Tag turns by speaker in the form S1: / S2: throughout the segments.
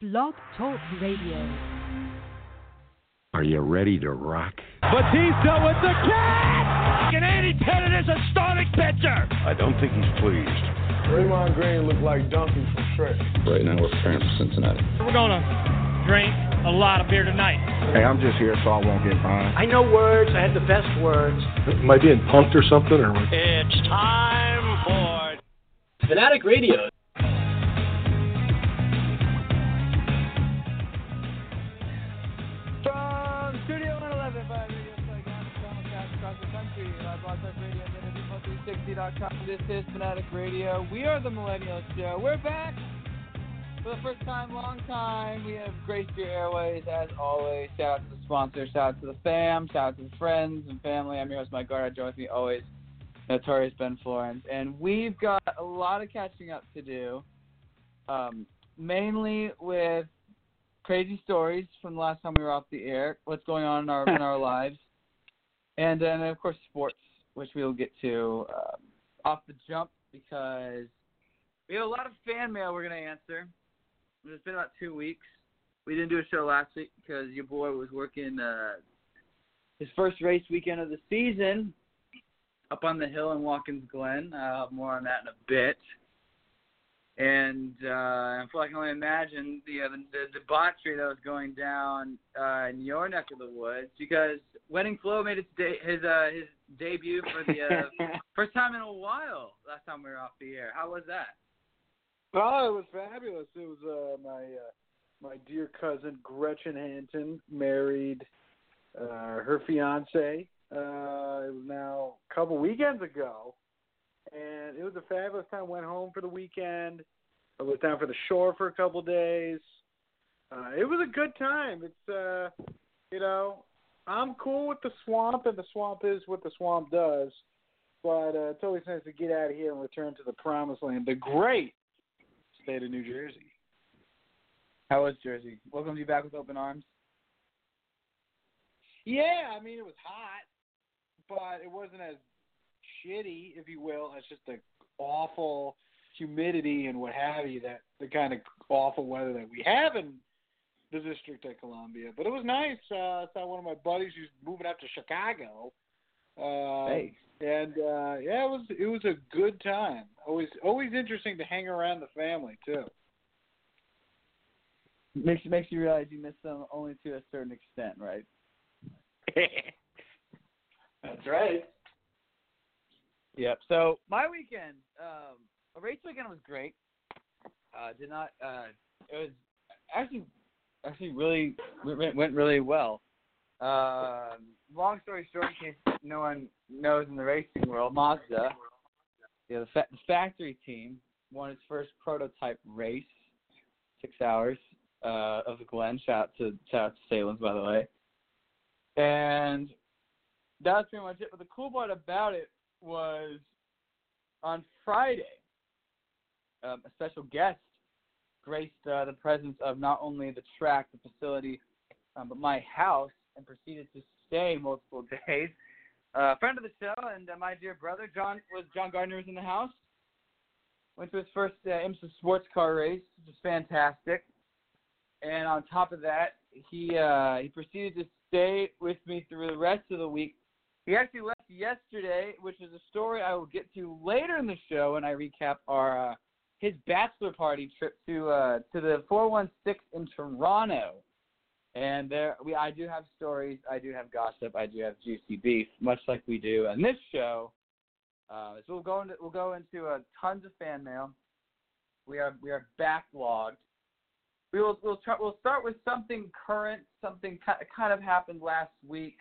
S1: Blog Talk Radio.
S2: Are you ready to rock?
S3: Batista with the catch! And Andy Pettitte is a starting pitcher!
S4: I don't think he's pleased.
S5: Draymond Green looked like Donkey from Shrek.
S6: Right now we're preparing for Cincinnati.
S7: We're gonna drink a lot of beer tonight.
S8: Hey, I'm just here so I won't get fined.
S9: I know words. I had the best words.
S5: Am I being punked or something? Or
S3: It's time for
S9: Fanatic Radio.
S10: energy360.com. This is Fanatic Radio. We are the Millennial Show. We're back for the first time, long time. We have graced your airways as always. Shout out to the sponsor, shout out to the fam, shout out to the friends and family. I'm your host, Mike join with me always, Notorious Ben Florence, and we've got a lot of catching up to do. Um, mainly with crazy stories from the last time we were off the air, what's going on in our in our lives, and then of course sports, which we'll get to um, off the jump because we have a lot of fan mail we're going to answer. It's been about two weeks. We didn't do a show last week because your boy was working uh, his first race weekend of the season up on the hill in Watkins Glen. I'll have more on that in a bit. And uh, I feel like I can only imagine the, uh, the the debauchery that was going down uh, in your neck of the woods because Wedding Flow made its de- his uh, his debut for the uh, first time in a while. Last time we were off the air, how was that?
S11: Oh, it was fabulous. It was uh, my uh, my dear cousin Gretchen Hanton married uh, her fiance. Uh, it was now a couple weekends ago, and it was a fabulous time. Went home for the weekend. I was down for the shore for a couple days. Uh, it was a good time. It's uh, you know, I'm cool with the swamp, and the swamp is what the swamp does. But uh, it's always nice to get out of here and return to the promised land, the great state of New Jersey.
S10: How was Jersey? Welcome you back with open arms.
S11: Yeah, I mean it was hot, but it wasn't as shitty, if you will, as just the awful humidity and what have you that the kind of awful weather that we have in the District of Columbia. But it was nice. Uh, I saw one of my buddies who's moving out to Chicago. Uh,
S10: Hey.
S11: And uh, yeah, it was it was a good time. Always always interesting to hang around the family too.
S10: Makes makes you realize you miss them only to a certain extent, right?
S9: That's right.
S10: Yep. So my weekend, um, a race weekend was great. Uh, did not. Uh, it was actually actually really went went really well. Um, long story short, in case no one knows in the racing world, Mazda, yeah, the, fa- the factory team won its first prototype race, six hours uh, of the Glen. Shout out to shout out to Salem's by the way. And that's pretty much it. But the cool part about it was on Friday, um, a special guest graced uh, the presence of not only the track, the facility, um, but my house, and proceeded to stay multiple days. Uh, friend of the show and uh, my dear brother John was John Gardner was in the house. Went to his first uh, IMSA sports car race, which was fantastic. And on top of that, he uh, he proceeded to stay with me through the rest of the week. He actually left yesterday, which is a story I will get to later in the show when I recap our uh, his bachelor party trip to uh, to the 416 in Toronto. And there, we I do have stories, I do have gossip, I do have juicy beef, much like we do on this show. Uh, so we'll go into we'll go into uh, tons of fan mail. We are we are backlogged. We will we'll try, we'll start with something current, something kind of happened last week,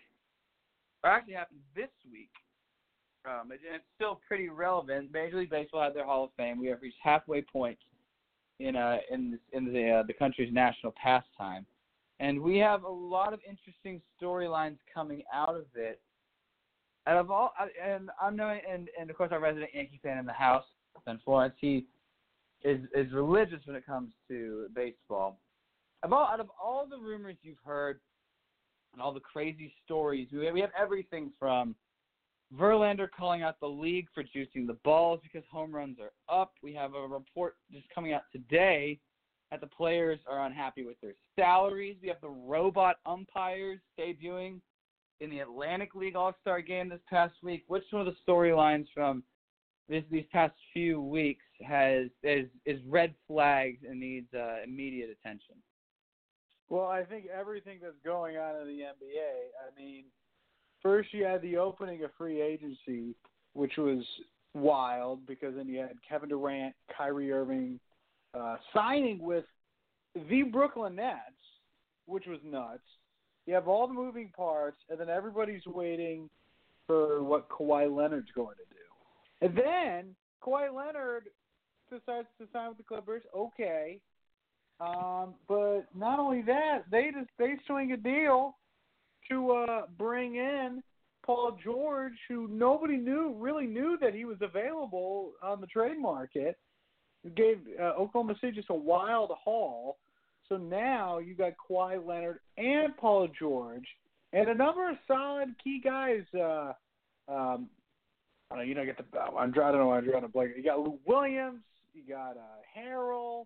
S10: or actually happened this week. Um, it, it's still pretty relevant. Major League Baseball had their Hall of Fame. We have reached halfway point in uh in in the uh, the country's national pastime, and we have a lot of interesting storylines coming out of it. And of all, and I'm knowing, and and of course our resident Yankee fan in the house, Ben Florence, he is is religious when it comes to baseball. Of all, out of all the rumors you've heard and all the crazy stories, we we have everything from Verlander calling out the league for juicing the balls because home runs are up. We have a report just coming out today that the players are unhappy with their salaries. We have the robot umpires debuting in the Atlantic League All Star game this past week. Which one of the storylines from this these past few weeks has is is red flags and needs uh, immediate attention?
S11: Well, I think everything that's going on in the NBA. I mean, first you had the opening of free agency, which was wild because then you had Kevin Durant, Kyrie Irving uh, signing with the Brooklyn Nets, which was nuts. You have all the moving parts, and then everybody's waiting for what Kawhi Leonard's going to do. And then Kawhi Leonard decides to sign with the Clippers. Okay, um, but not only that, they just they swing a deal to uh, bring in Paul George, who nobody knew really knew that he was available on the trade market. Gave uh, Oklahoma City just a wild haul. So now you got Kawhi Leonard and Paul George, and a number of solid key guys. Uh, um, uh, you know, get the I'm I don't know I'm drawing a blank. You got Lou Williams, you got uh, Harrell.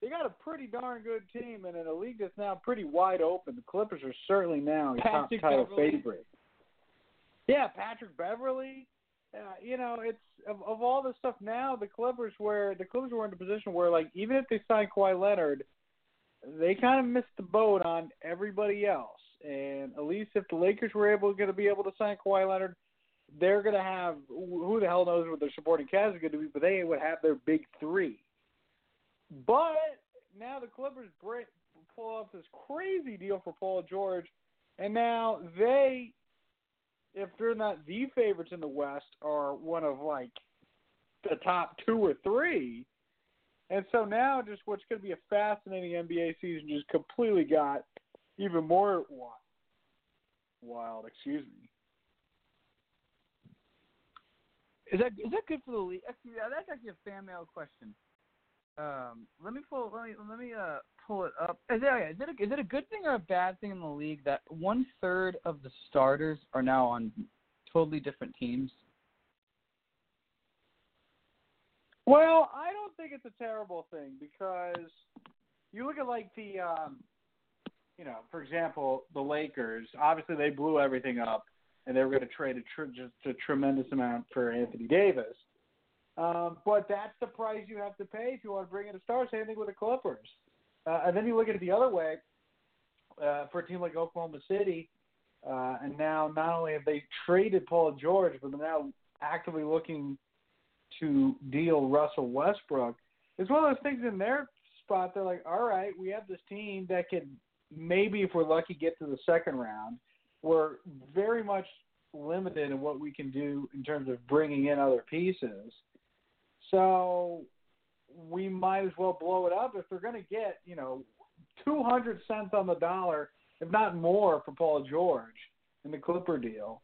S11: They got a pretty darn good team, and in a league that's now pretty wide open, the Clippers are certainly now a top title
S10: Beverley.
S11: favorite. Yeah, Patrick Beverley. Uh, you know, it's of, of all the stuff now. The Clippers where the Clippers were in a position where, like, even if they signed Kawhi Leonard, they kind of missed the boat on everybody else. And at least if the Lakers were able going to be able to sign Kawhi Leonard, they're going to have who the hell knows what their supporting cast is going to be, but they would have their big three. But now the Clippers break, pull off this crazy deal for Paul George, and now they if they're not the favorites in the West, are one of like the top two or three. And so now, just what's going to be a fascinating NBA season just completely got even more wild. Wild, excuse me.
S10: Is that is that good for the league? Yeah, that's actually a fan mail question. Um, let me pull. Let me let me uh pull it up. Is it is it a, is it a good thing or a bad thing in the league that one third of the starters are now on totally different teams?
S11: Well, I don't think it's a terrible thing because you look at like the, um, you know, for example, the Lakers. Obviously, they blew everything up, and they were going to trade a tr- just a tremendous amount for Anthony Davis. Um, but that's the price you have to pay if you want to bring in a star. Same thing with the Clippers. Uh, and then you look at it the other way uh, for a team like Oklahoma City, uh, and now not only have they traded Paul George, but they're now actively looking to deal Russell Westbrook. It's one of those things in their spot. They're like, all right, we have this team that could maybe, if we're lucky, get to the second round. We're very much limited in what we can do in terms of bringing in other pieces. So we might as well blow it up if they're going to get, you know, 200 cents on the dollar, if not more, for Paul George in the Clipper deal.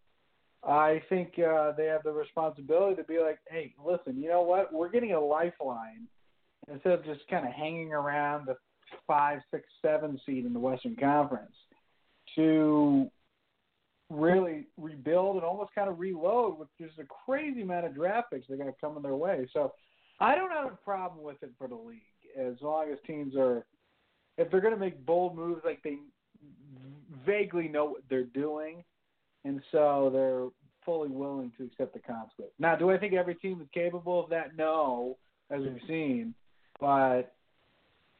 S11: I think uh, they have the responsibility to be like, hey, listen, you know what? We're getting a lifeline instead of just kind of hanging around the five, six, seven seed in the Western Conference to really rebuild and almost kind of reload with just a crazy amount of draft picks that are going to come in their way. So I don't have a problem with it for the league as long as teams are, if they're going to make bold moves, like they vaguely know what they're doing, and so they're fully willing to accept the consequence. Now, do I think every team is capable of that? No, as we've seen, but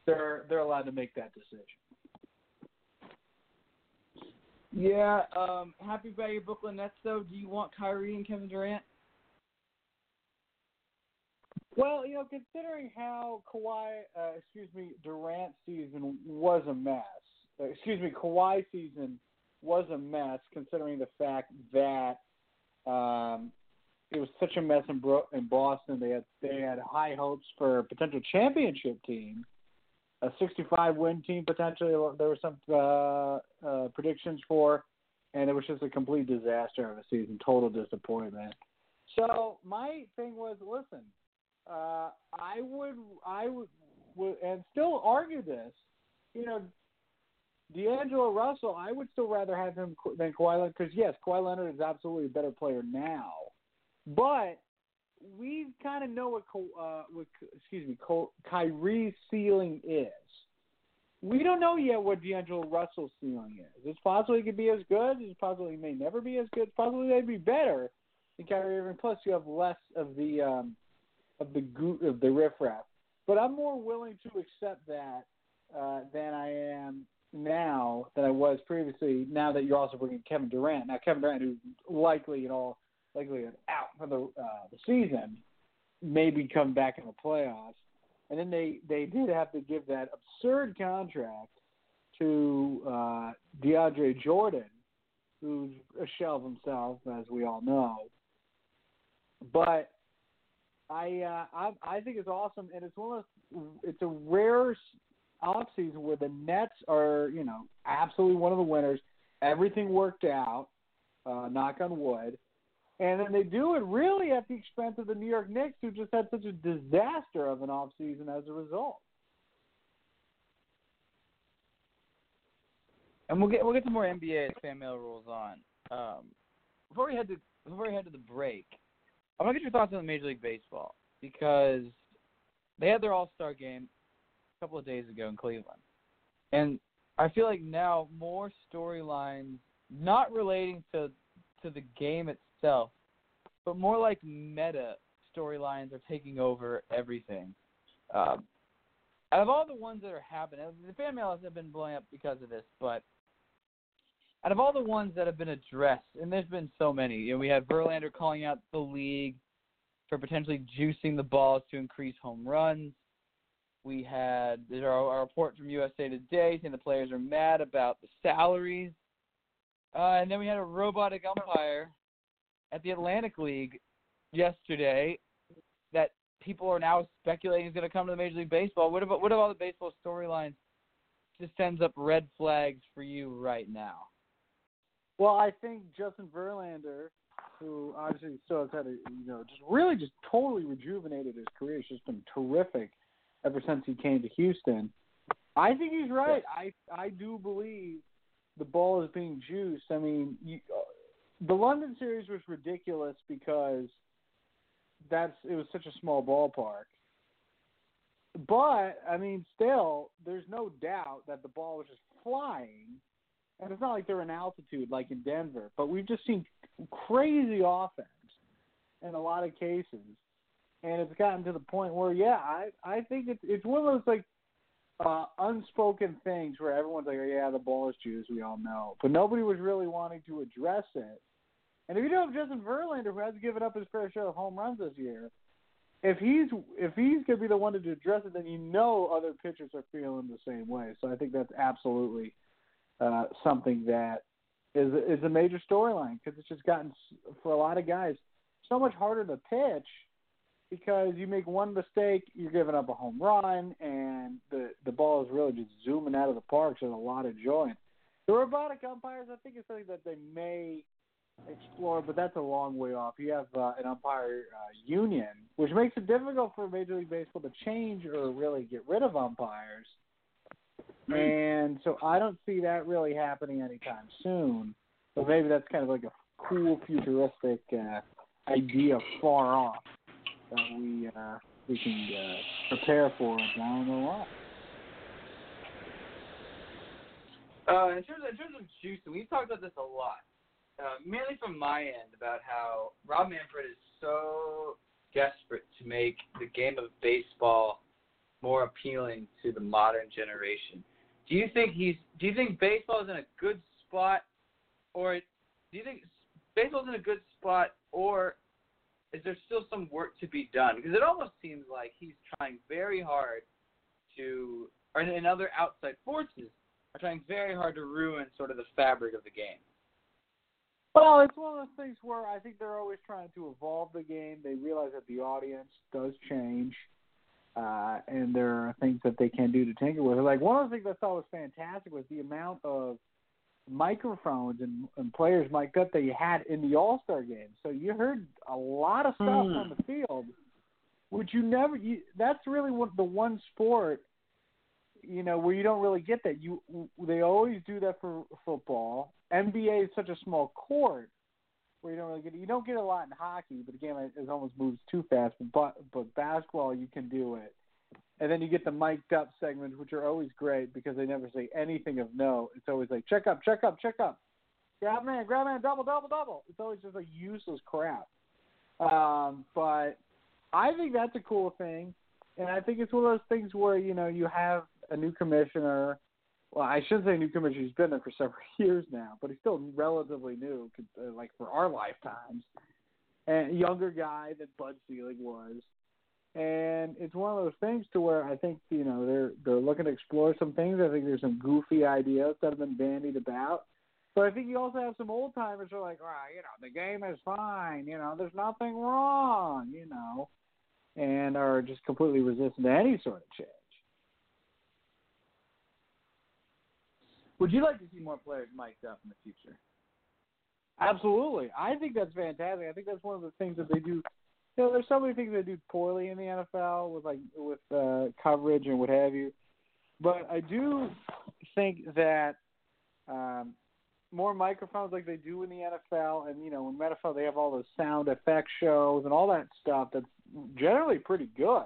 S11: they're they're allowed to make that decision.
S10: Yeah, um, happy about your Brooklyn Nets though. Do you want Kyrie and Kevin Durant?
S11: Well, you know, considering how Kawhi, uh, excuse me, Durant season was a mess. Uh, excuse me, Kawhi season was a mess, considering the fact that um, it was such a mess in, Bro- in Boston. They had they had high hopes for a potential championship team, a 65 win team potentially. There were some uh, uh, predictions for, and it was just a complete disaster of a season, total disappointment. So my thing was, listen, uh, I would, I would, would, and still argue this. You know, D'Angelo Russell, I would still rather have him than Kawhi Leonard because yes, Kawhi Leonard is absolutely a better player now, but we kind of know what uh, what excuse me Kyrie's ceiling is. We don't know yet what D'Angelo Russell's ceiling is. It's possible he could be as good. It's possible he may never be as good. It's possible he may be better than Kyrie Irving. Plus, you have less of the um, of the of the riffraff. But I'm more willing to accept that uh, than I am now than I was previously. Now that you're also bringing Kevin Durant. Now Kevin Durant, who's likely in all likely out for the uh, the season, maybe come back in the playoffs. And then they they did have to give that absurd contract to uh, DeAndre Jordan, who's a shell of himself, as we all know. But I uh, I, I think it's awesome, and it's one of it's a rare off season where the Nets are you know absolutely one of the winners. Everything worked out, uh, knock on wood, and then they do it really at the expense of the New York Knicks, who just had such a disaster of an off season as a result.
S10: And we'll get we'll get to more NBA as fan mail rolls on. Um, before we head to before we head to the break, I want to get your thoughts on the Major League Baseball because they had their All Star game a couple of days ago in Cleveland, and I feel like now more storylines not relating to to the game itself, but more like meta storylines are taking over everything. Um, out of all the ones that are happening, the fan mail has been blowing up because of this, but out of all the ones that have been addressed, and there's been so many, you know, we had Verlander calling out the league for potentially juicing the balls to increase home runs. We had there's our, report from USA Today saying the players are mad about the salaries, uh, and then we had a robotic umpire at the Atlantic League yesterday that people are now speculating is going to come to the Major League Baseball. What about what about all the baseball storylines? Just sends up red flags for you right now.
S11: Well, I think Justin Verlander, who obviously still has had a you know just really just totally rejuvenated his career. It's just been terrific ever since he came to Houston. I think he's right. I I do believe the ball is being juiced. I mean, you, the London series was ridiculous because that's it was such a small ballpark. But I mean, still, there's no doubt that the ball was just flying and it's not like they're in altitude like in Denver, but we've just seen crazy offense in a lot of cases, and it's gotten to the point where, yeah, I I think it's it's one of those like uh, unspoken things where everyone's like, oh, yeah, the ball is Jews, we all know, but nobody was really wanting to address it. And if you don't have Justin Verlander, who has given up his fair share of home runs this year, if he's if he's going to be the one to address it, then you know other pitchers are feeling the same way. So I think that's absolutely uh, something that is is a major storyline because it's just gotten for a lot of guys so much harder to pitch because you make one mistake, you're giving up a home run, and the the ball is really just zooming out of the park. So there's a lot of joy. The robotic umpires, I think, is something that they may explore, but that's a long way off. You have uh, an umpire uh, union, which makes it difficult for Major League Baseball to change or really get rid of umpires and so I don't see that really happening anytime soon. But maybe that's kind of like a cool futuristic uh, idea far off that we uh, we can uh, prepare for down the line.
S10: Uh, in terms of, in terms of we've talked about this a lot, uh, mainly from my end about how Rob Manfred is so desperate to make the game of baseball more appealing to the modern generation. Do you think he's? Do you think baseball is in a good spot, or do you think baseball is in a good spot, or is there still some work to be done? Because it almost seems like he's trying very hard to, or in other outside forces are trying very hard to ruin sort of the fabric of the game.
S11: Well, it's one of those things where I think they're always trying to evolve the game. They realize that the audience does change uh, and there are things that they can do to tinker with. Like one of the things I thought was fantastic was the amount of microphones and, and players mic'd up that you had in the All Star game. So you heard a lot of stuff mm. on the field, which you never. You, that's really what the one sport, you know, where you don't really get that. You they always do that for football. NBA is such a small court where you don't really get you don't get a lot in hockey, but the game is almost moves too fast. But but basketball you can do it, and then you get the mic'd up segments, which are always great because they never say anything of no. It's always like check up, check up, check up, grab man, grab man, double, double, double. It's always just like useless crap. Um, but I think that's a cool thing, and I think it's one of those things where you know you have a new commissioner. Well, I shouldn't say new commissioner. He's been there for several years now, but he's still relatively new, uh, like for our lifetimes. And younger guy than Bud Selig was, and it's one of those things to where I think you know they're they're looking to explore some things. I think there's some goofy ideas that have been bandied about, but I think you also have some old timers who are like, right, you know, the game is fine, you know, there's nothing wrong, you know, and are just completely resistant to any sort of change.
S10: Would you like to see more players mic'd up in the future?
S11: Absolutely. I think that's fantastic. I think that's one of the things that they do. You know, there's so many things they do poorly in the NFL with like with uh, coverage and what have you. But I do think that um, more microphones like they do in the NFL, and you know, in NFL they have all those sound effect shows and all that stuff that's generally pretty good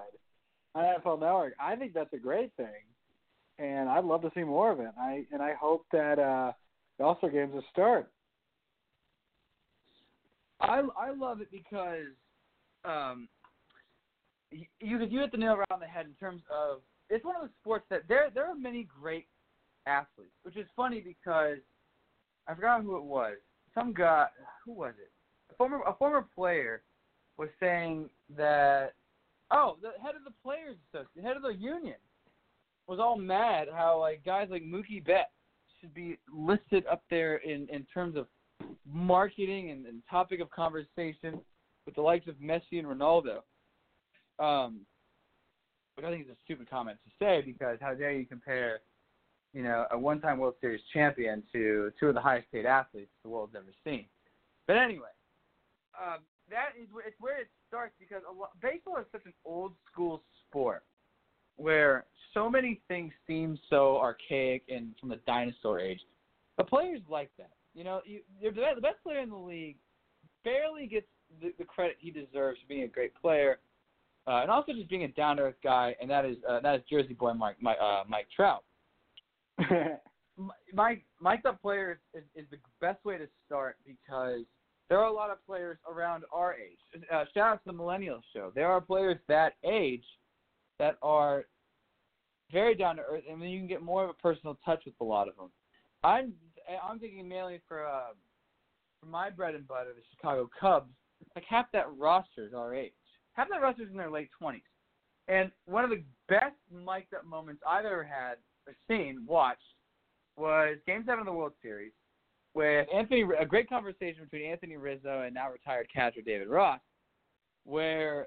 S11: on NFL Network. I think that's a great thing and I'd love to see more of it. I and I hope that uh, the All Star games will start.
S10: I I love it because um, you you hit the nail right on the head in terms of it's one of those sports that there there are many great athletes, which is funny because I forgot who it was. Some guy, who was it? A former a former player was saying that oh the head of the players association, the head of the union was all mad how like guys like Mookie Betts should be listed up there in in terms of marketing and, and topic of conversation with the likes of Messi and Ronaldo. Um, which I think is a stupid comment to say because how dare you compare, you know, a one-time World Series champion to two of the highest-paid athletes the world's ever seen. But anyway, um, that is where, it's where it starts because a lot, baseball is such an old-school sport where so many things seem so archaic and from the dinosaur age. But players like that. You know, you, you're the, the best player in the league barely gets the, the credit he deserves for being a great player, uh, and also just being a down to earth guy, and that is uh, that is Jersey boy Mike Mike, uh, Mike Trout. Mike Mike up players is, is the best way to start because there are a lot of players around our age. Uh, shout out to the Millennial Show. There are players that age that are very down to earth, and then you can get more of a personal touch with a lot of them. I'm I'm thinking mainly for uh, for my bread and butter, the Chicago Cubs. Like half that roster is our age. Half that roster is in their late twenties, and one of the best mic'd up moments I've ever had or seen watched was Game Seven of the World Series with Anthony. A great conversation between Anthony Rizzo and now retired catcher David Ross, where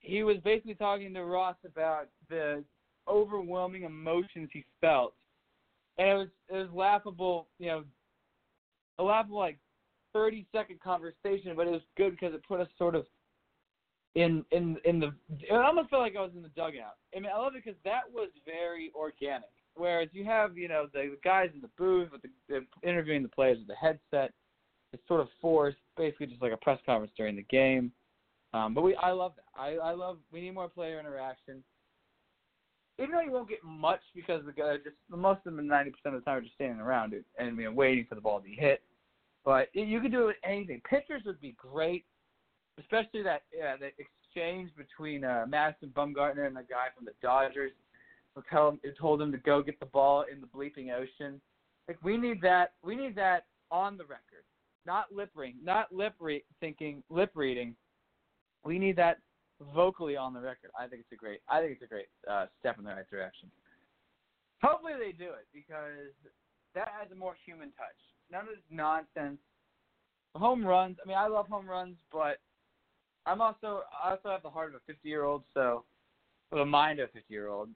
S10: he was basically talking to Ross about the overwhelming emotions he felt, and it was it was laughable. You know, a laughable like thirty second conversation, but it was good because it put us sort of in in in the. It almost felt like I was in the dugout. I mean, I love it because that was very organic. Whereas you have you know the, guys in the booth with the, interviewing the players with the headset, it's sort of forced, basically just like a press conference during the game. Um, but we, I love that. I, I love. We need more player interaction even though you won't get much because the guy just most of them ninety percent of the time are just standing around and you know, waiting for the ball to be hit. But you could do it anything. Pitchers would be great, especially that yeah, the exchange between uh, Madison Bumgarner and the guy from the Dodgers. Who tell him, it told him to go get the ball in the bleeping ocean. Like we need that. We need that on the record, not lip reading, not lip re- thinking, lip reading. We need that vocally on the record. I think it's a great. I think it's a great uh, step in the right direction. Hopefully they do it because that has a more human touch. None of this nonsense. Home runs. I mean, I love home runs, but I'm also I also have the heart of a 50 year old, so the mind of a 50 year old.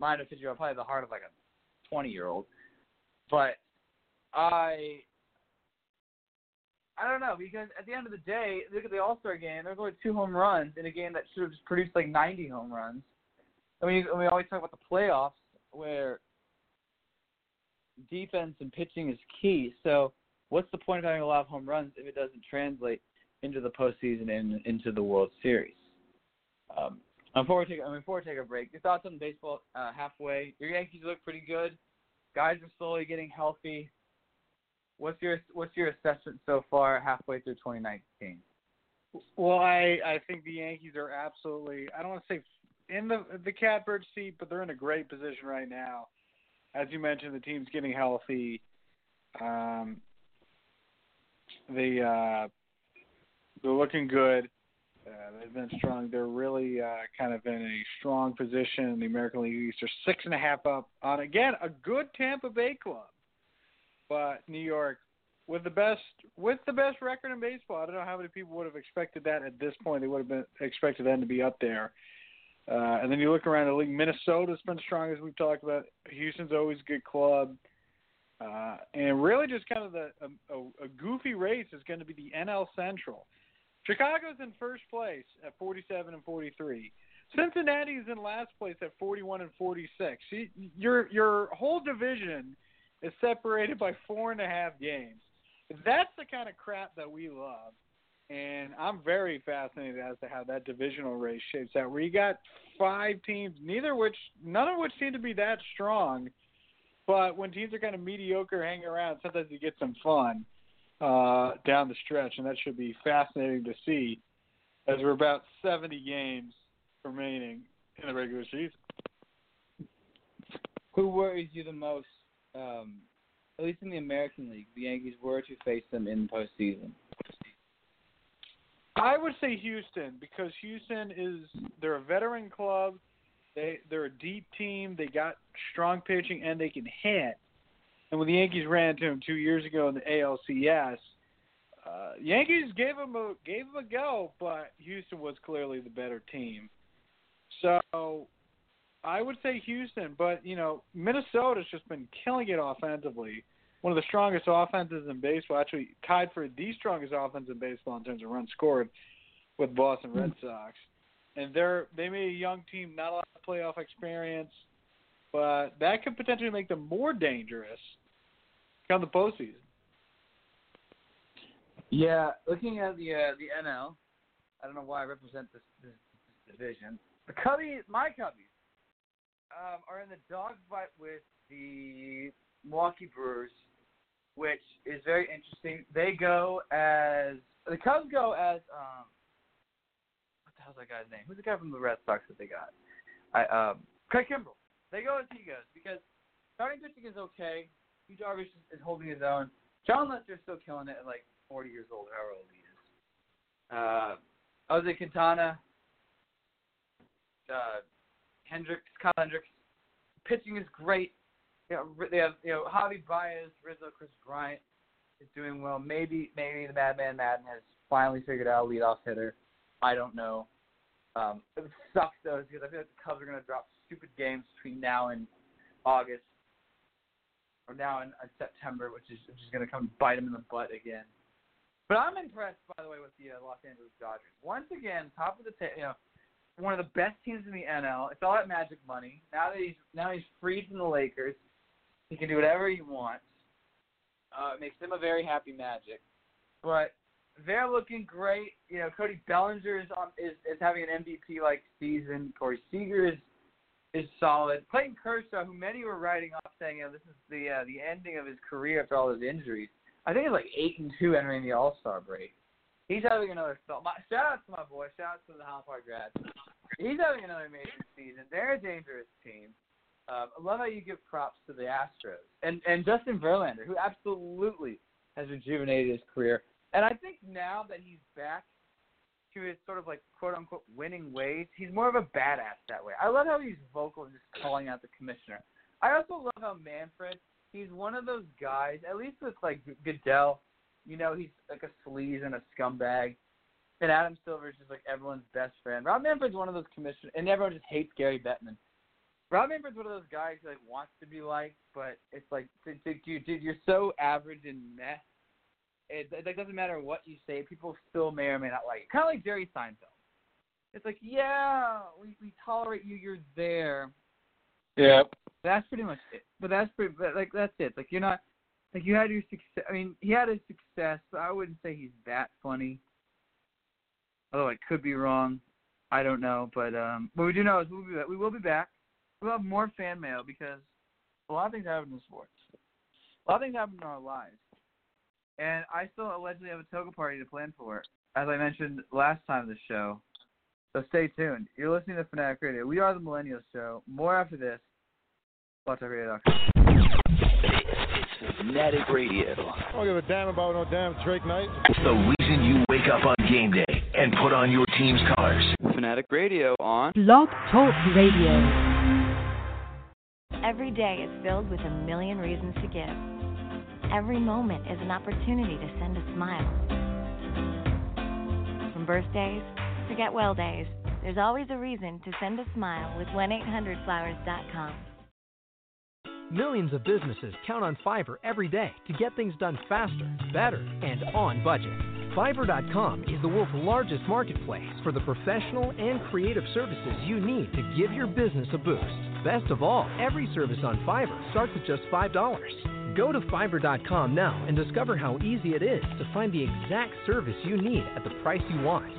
S10: Mind of a 50 year old, probably the heart of like a 20 year old. But I I don't know because at the end of the day, look at the All Star game. There's only two home runs in a game that should have just produced like 90 home runs. I mean, we always talk about the playoffs where defense and pitching is key. So what's the point of having a lot of home runs if it doesn't translate into the postseason and into the World Series? Um, before we take, I mean, before we take a break, your thoughts on baseball uh, halfway? Your Yankees look pretty good. Guys are slowly getting healthy. What's your What's your assessment so far halfway through 2019?
S11: Well, I I think the Yankees are absolutely I don't want to say in the the catbird seat, but they're in a great position right now. As you mentioned, the team's getting healthy. Um, they uh, they're looking good. Uh, they've been strong. They're really uh, kind of in a strong position in the American League East. They're six and a half up on again a good Tampa Bay club, but New York with the best with the best record in baseball. I don't know how many people would have expected that at this point. They would have been expected them to be up there. Uh, and then you look around the league. Minnesota's been strong as we've talked about. Houston's always a good club. Uh, and really, just kind of the a, a, goofy race is going to be the NL Central. Chicago's in first place at 47 and 43. Cincinnati is in last place at 41 and 46. Your your whole division is separated by four and a half games. That's the kind of crap that we love, and I'm very fascinated as to how that divisional race shapes out. Where you got five teams, neither which none of which seem to be that strong, but when teams are kind of mediocre, hanging around, sometimes you get some fun uh, down the stretch, and that should be fascinating to see as we're about 70 games remaining in the regular season.
S10: Who worries you the most, um, at least in the American League, the Yankees were to face them in postseason?
S11: I would say Houston because Houston is they're a veteran club. They they're a deep team. They got strong pitching and they can hit. And when the Yankees ran into him two years ago in the ALCS, uh, Yankees gave him a gave him a go, but Houston was clearly the better team. So I would say Houston, but you know Minnesota's just been killing it offensively. One of the strongest offenses in baseball, actually tied for the strongest offense in baseball in terms of runs scored, with Boston Red Sox. And they're they made a young team, not a lot of playoff experience, but that could potentially make them more dangerous come the postseason.
S10: Yeah, looking at the uh, the NL, I don't know why I represent this, this, this division. The Cubbies, my Cubbies, um, are in the dogfight with the Milwaukee Brewers, which is very interesting. They go as the Cubs go as um, what the hell's that guy's name? Who's the guy from the Red Sox that they got? I um, Craig Kimbrel. They go as he goes because starting pitching is okay. Yu Darvish is holding his own. Jon Lester's still killing it at like 40 years old, however old he is. Uh, Jose Quintana, uh, Hendricks, Kyle Hendricks, pitching is great. You know, they have you know Javi Baez, Rizzo, Kris Bryant is doing well. Maybe maybe the Madman Maddon has finally figured out a leadoff hitter. I don't know. Um, it sucks though because I feel like the Cubs are going to drop stupid games between now and August or now in, in September, which is which is going to come bite them in the butt again. But I'm impressed, by the way, with the uh, Los Angeles Dodgers. Once again, top of the ta- you know, one of the best teams in the NL. It's all that magic money. Now that he's now he's freed from the Lakers, he can do whatever he wants. Uh, it makes him a very happy Magic. But they're looking great. You know, Cody Bellinger is on is, is having an MVP like season. Corey Seager is is solid. Clayton Kershaw, who many were writing off, saying, you know, this is the uh, the ending of his career after all his injuries. I think it's like eight and two entering the All Star break. He's having another. Shout out to my boy. Shout out to the Hop grads. He's having another amazing season. They're a dangerous team. Um, I love how you give props to the Astros and and Justin Verlander, who absolutely has rejuvenated his career. And I think now that he's back to his sort of like quote unquote winning ways, he's more of a badass that way. I love how he's vocal and just calling out the commissioner. I also love how Manfred, he's one of those guys, at least with like Goodell, you know, he's like a sleaze and a scumbag. And Adam Silver is just like everyone's best friend. Rob Manfred's one of those commissioners, and everyone just hates Gary Bettman. Rob Manfred's one of those guys who like wants to be liked, but it's like, dude, dude, you're so average and meh it, it doesn't matter what you say, people still may or may not like it. Kind of like Jerry Seinfeld. It's like, yeah, we we tolerate you. You're there.
S11: Yeah.
S10: That's pretty much it. But that's pretty. But like that's it. Like you're not like you had your success. I mean, he had his success, but I wouldn't say he's that funny. Although I could be wrong, I don't know. But um, what we do know is we'll be we will be back. We'll have more fan mail because a lot of things happen in sports. A lot of things happen in our lives, and I still allegedly have a toga party to plan for, as I mentioned last time the show. So stay tuned. You're listening to Fanatic Radio. We are the Millennial Show. More after this. BlogTalkRadio.com.
S4: It's Fanatic Radio.
S5: I don't give a damn about no damn Drake night.
S4: It's the reason you wake up on game day and put on your team's colors.
S10: Fanatic Radio on
S1: Blog Talk Radio.
S12: Every day is filled with a million reasons to give. Every moment is an opportunity to send a smile. From birthdays to get well days, there's always a reason to send a smile with 1-800-Flowers.com.
S13: Millions of businesses count on Fiverr every day to get things done faster, better, and on budget. Fiverr.com is the world's largest marketplace for the professional and creative services you need to give your business a boost. Best of all, every service on Fiverr starts at just $5. Go to Fiverr.com now and discover how easy it is to find the exact service you need at the price you want.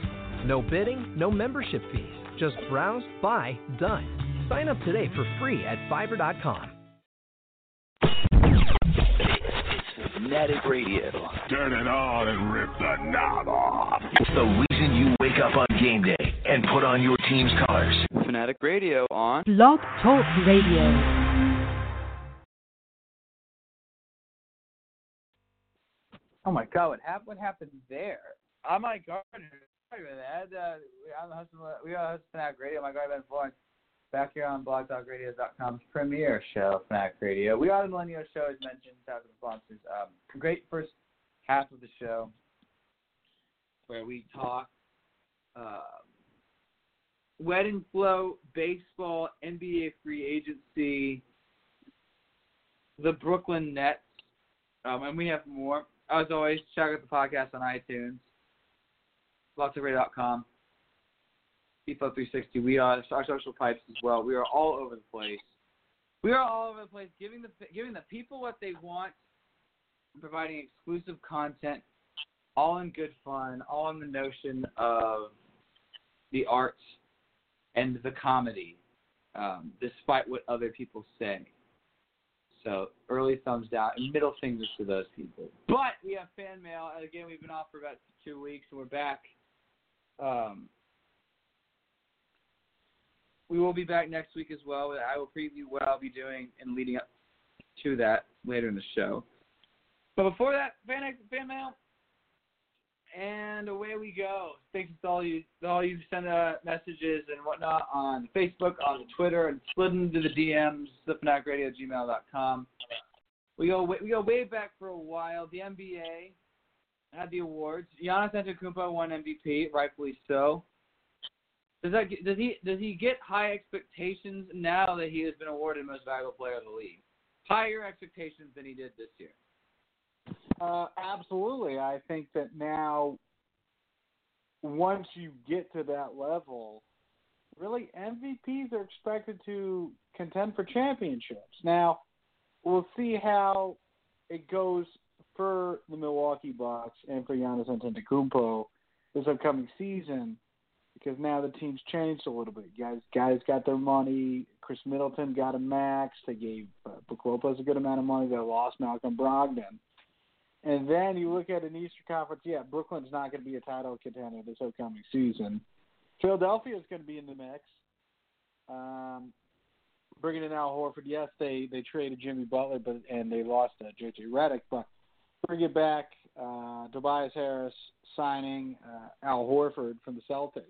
S13: No bidding, no membership fees. Just browse, buy, done. Sign up today for free at Fiverr.com.
S4: Fanatic Radio.
S2: Turn it on and rip the knob off.
S4: It's the reason you wake up on game day and put on your team's colors.
S10: Fanatic Radio on
S1: Blog Talk Radio.
S10: Oh my God! What happened? What happened there? I'm Mike Gardner. Sorry about that. Uh, I'm the husband. We are host Fanatic Radio. My guy Ben Florence. Back here on BlogTalkRadio.com's premiere show, Fanatic Radio. We are the Millennial Show, as mentioned. Out to sponsors. Um, great first half of the show where we talk uh, wedding flow, baseball, NBA free agency, the Brooklyn Nets, um, and we have more. As always, check out the podcast on iTunes, BlogTalkRadio.com. FIFA 360. We are our social pipes as well. We are all over the place. We are all over the place, giving the giving the people what they want, providing exclusive content, all in good fun, all in the notion of the arts and the comedy, um, despite what other people say. So early thumbs down and middle fingers to those people. But we have fan mail. Again, we've been off for about two weeks, and we're back. Um, we will be back next week as well. I will preview what I'll be doing and leading up to that later in the show. But before that, fan, fan mail, and away we go. Thanks to all you, all you send uh, messages and whatnot on Facebook, on Twitter, and slid into the DMs, thefanaticradio@gmail.com. We go we go way back for a while. The NBA had the awards. Giannis Antetokounmpo won MVP, rightfully so. Does that does he does he get high expectations now that he has been awarded Most Valuable Player of the League? Higher expectations than he did this year.
S11: Uh, absolutely. I think that now, once you get to that level, really MVPs are expected to contend for championships. Now, we'll see how it goes for the Milwaukee Bucks and for Giannis Antetokounmpo this upcoming season because now the team's changed a little bit. Guys, guys got their money. Khris Middleton got a max. They gave uh, Brook Lopez a good amount of money. They lost Malcolm Brogdon. And then you look at an Eastern Conference. Yeah, Brooklyn's not going to be a title contender this upcoming season. Philadelphia is going to be in the mix. Um, bringing in Al Horford. Yes, they they traded Jimmy Butler, but and they lost uh, JJ Redick. But bring it back. Uh, Tobias Harris signing uh, Al Horford from the Celtics.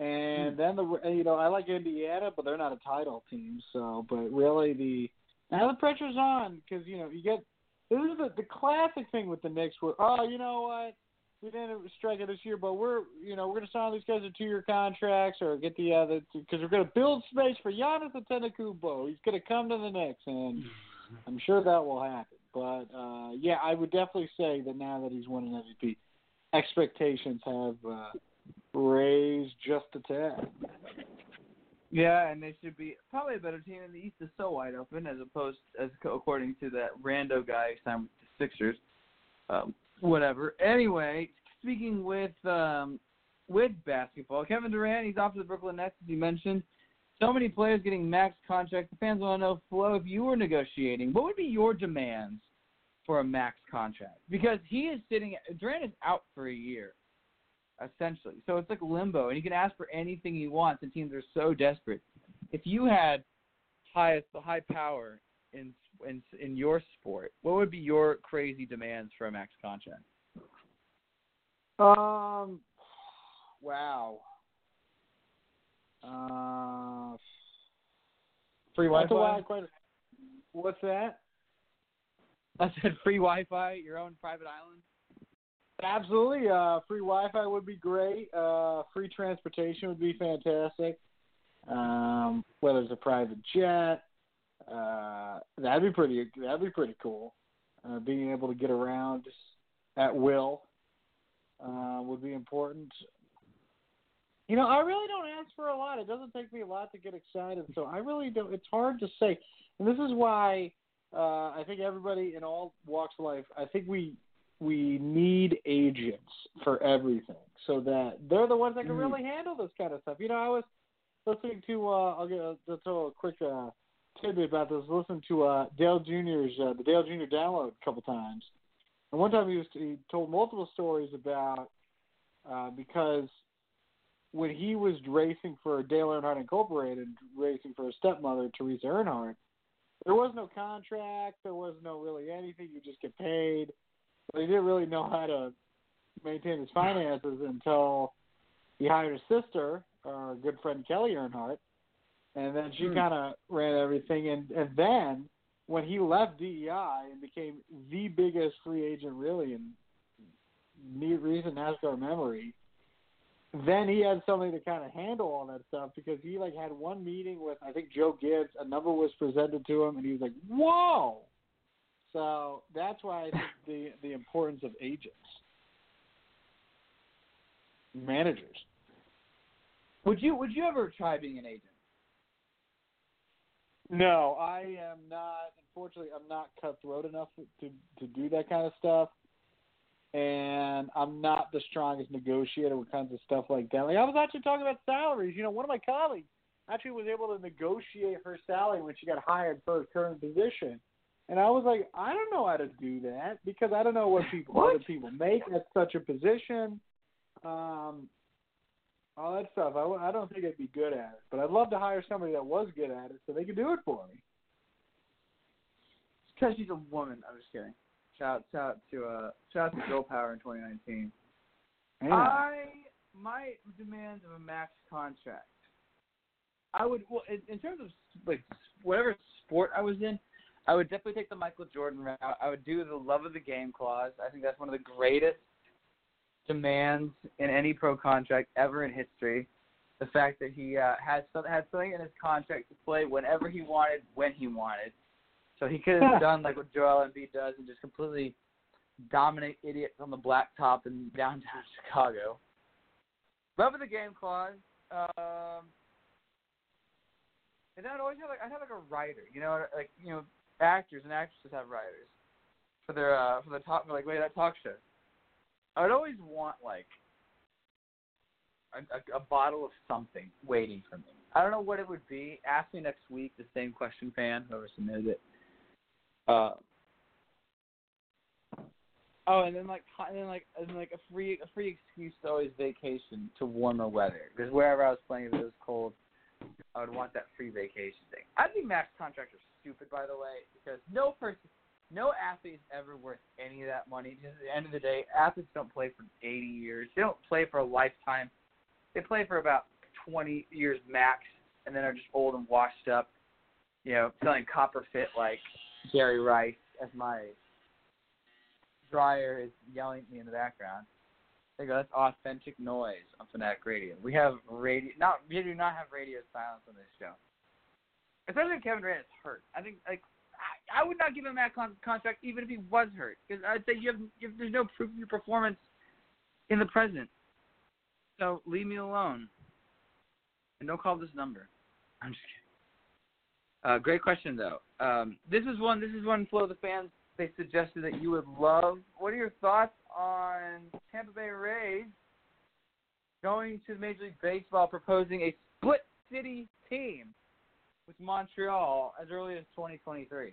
S11: And then the you know I like Indiana, but they're not a title team. So, but really the now the pressure's on because you know you get this is the the classic thing with the Knicks where oh you know what we didn't strike it this year, but we're you know we're gonna sign these guys to two year contracts or get the other because we're gonna build space for Giannis Antetokounmpo. He's gonna come to the Knicks, and I'm sure that will happen. But uh yeah, I would definitely say that now that he's won an MVP, expectations have uh, raised just a tad.
S10: Yeah, and they should be probably a better team. And the East is so wide open, as opposed as according to that rando guy signed with the Sixers. Um, whatever. Anyway, speaking with um, with basketball, Kevin Durant, he's off to the Brooklyn Nets, as you mentioned. So many players getting max contracts. The fans want to know, Flo, if you were negotiating, what would be your demands for a max contract? Because he is sitting. Durant is out for a year essentially. So it's like limbo, and he can ask for anything he wants, and teams are so desperate. If you had highest the high power in in in your sport, what would be your crazy demands for a max contract?
S11: Um, wow. Uh,
S10: free Wi-Fi.
S11: What's that?
S10: I said free Wi-Fi, your own private island.
S11: Absolutely. Uh, free Wi-Fi would be great. Uh, free transportation would be fantastic. Um, whether it's a private jet, uh, that'd be pretty. That'd be pretty cool. Uh, being able to get around at will uh, would be important. You know, I really don't ask for a lot. It doesn't take me a lot to get excited, so I really don't. It's hard to say, and this is why uh, I think everybody in all walks of life. I think we we need agents for everything so that they're the ones that can really handle this kind of stuff. You know, I was listening to uh I'll get a, just a quick uh tidbit about this. Listen to uh Dale Jr.'s uh, the Dale Jr. download a couple times. And one time he was he told multiple stories about uh because when he was racing for Dale Earnhardt Incorporated, racing for his stepmother, Teresa Earnhardt, there was no contract, there was no really anything, you just get paid but he didn't really know how to maintain his finances until he hired his sister, our good friend Kelly Earnhardt, and then she
S10: Hmm.
S11: kind of ran everything. And and then when he left DEI and became the biggest free agent really in recent NASCAR memory, then he had something to kind of handle all that stuff because he like had one meeting with I think Joe Gibbs. A number was presented to him, and he was like, "Whoa!" So that's why I think the the importance of agents, managers.
S10: Would you Would you ever try being an agent?
S11: No, I am not. Unfortunately, I'm not cutthroat enough to to do that kind of stuff, and I'm not the strongest negotiator with kinds of stuff like that. Like I was actually talking about salaries. You know, one of my colleagues actually was able to negotiate her salary when she got hired for her current position. And I was like, I don't know how to do that because I don't know what people
S10: What?
S11: other people make at such a position. Um, all that stuff. I, I don't think I'd be good at it, but I'd love to hire somebody that was good at it so they could do it for me.
S10: Because she's a woman. I'm just kidding. Shout shout out to uh shout out to Girl Power in 2019.
S11: Yeah.
S10: I my demands of a max contract. I would well in, in terms of like whatever sport I was in, I would definitely take the Michael Jordan route. I would do the love of the game clause. I think that's one of the greatest demands in any pro contract ever in history. The fact that he uh, has some, had something in his contract to play whenever he wanted, when he wanted. So he could have done like what Joel Embiid does and just completely dominate idiots on the blacktop in downtown Chicago. Love of the game clause. Um, and then I'd always have like I'd have like a writer, you know, like you know, actors and actresses have writers for their uh for the talk like wait that talk show. I would always want like a, a, a bottle of something waiting for me. I don't know what it would be. Ask me next week. The same question fan, whoever submitted it. Uh, oh, and then like and then like and then like a free a free excuse to always vacation to warmer weather because wherever I was playing, if it was cold, I would want that free vacation thing. I think max contracts are stupid, by the way, because no person, no athlete is ever worth any of that money. Because at the end of the day, athletes don't play for 80 years. They don't play for a lifetime. They play for about 20 years max, and then are just old and washed up. You know, selling copper fit like Jerry Rice as my dryer is yelling at me in the background. There you go. That's authentic noise on Fanatic Radio. We have radio. Not we do not have radio silence on this show. Especially Kevin Durant is hurt. I think like I, I would not give him that con- contract even if he was hurt because I'd say you have, you have there's no proof of your performance in the present. So leave me alone and don't call this number. I'm just kidding. Uh, great question though. Um, this is one. This is one. Flow the fans. They suggested that you would love. What are your thoughts on Tampa Bay Rays going to Major League Baseball, proposing a split city team with Montreal as early as 2023?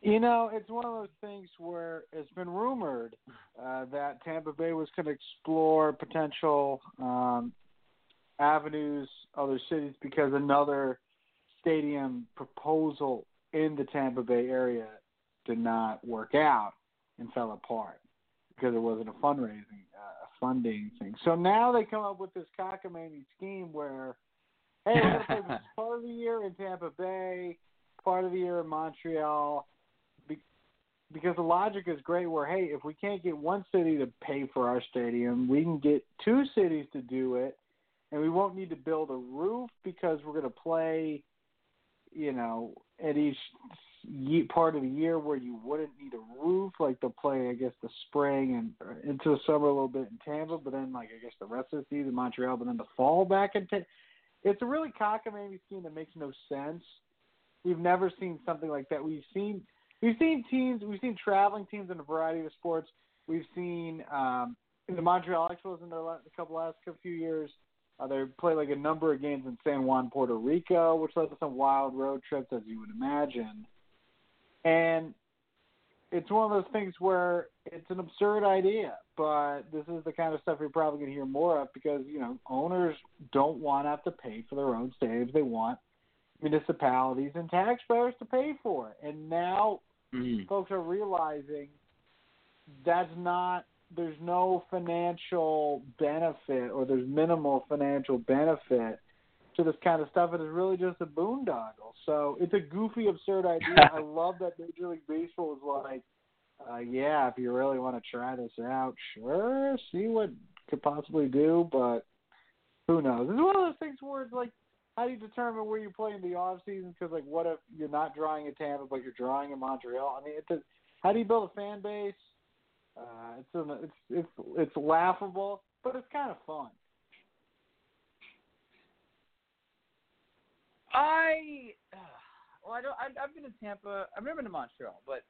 S11: You know, it's one of those things where it's been rumored uh, that Tampa Bay was going to explore potential um, avenues, other cities, because another stadium proposal in the Tampa Bay area did not work out and fell apart because it wasn't a fundraising, uh, funding thing. So now they come up with this cockamamie scheme where, hey, we're going to play part of the year in Tampa Bay, part of the year in Montreal because the logic is great where hey if we can't get one city to pay for our stadium we can get two cities to do it and we won't need to build a roof because we're going to play you know at each part of the year where you wouldn't need a roof like they'll play i guess the spring and uh, into the summer a little bit in tampa but then like i guess the rest of the season montreal but then the fall back in tampa it's a really cockamamie scheme that makes no sense we've never seen something like that we've seen we've seen teams, we've seen traveling teams in a variety of sports. We've seen um, the Montreal Expos in their last, couple last few years. Uh, they play like a number of games in San Juan, Puerto Rico, which led to some wild road trips, as you would imagine. And it's one of those things where it's an absurd idea, but this is the kind of stuff you're probably going to hear more of because you know owners don't want to have to pay for their own stadiums; they want municipalities and taxpayers to pay for it. And now
S10: mm-hmm.
S11: folks are realizing that's not there's no financial benefit or there's minimal financial benefit to this kind of stuff. It is really just a boondoggle. So it's a goofy, absurd idea. I love that Major League Baseball is like, uh, yeah, if you really want to try this out, sure, see what could possibly do, but who knows? It's one of those things where it's like how do you determine where you play in the off season? Because like, what if you're not drawing in Tampa, but you're drawing in Montreal? I mean, it's a, how do you build a fan base? Uh, it's it's it's laughable, but it's kind of fun.
S10: I well, I don't. I, I've been to Tampa. I've never been to Montreal, but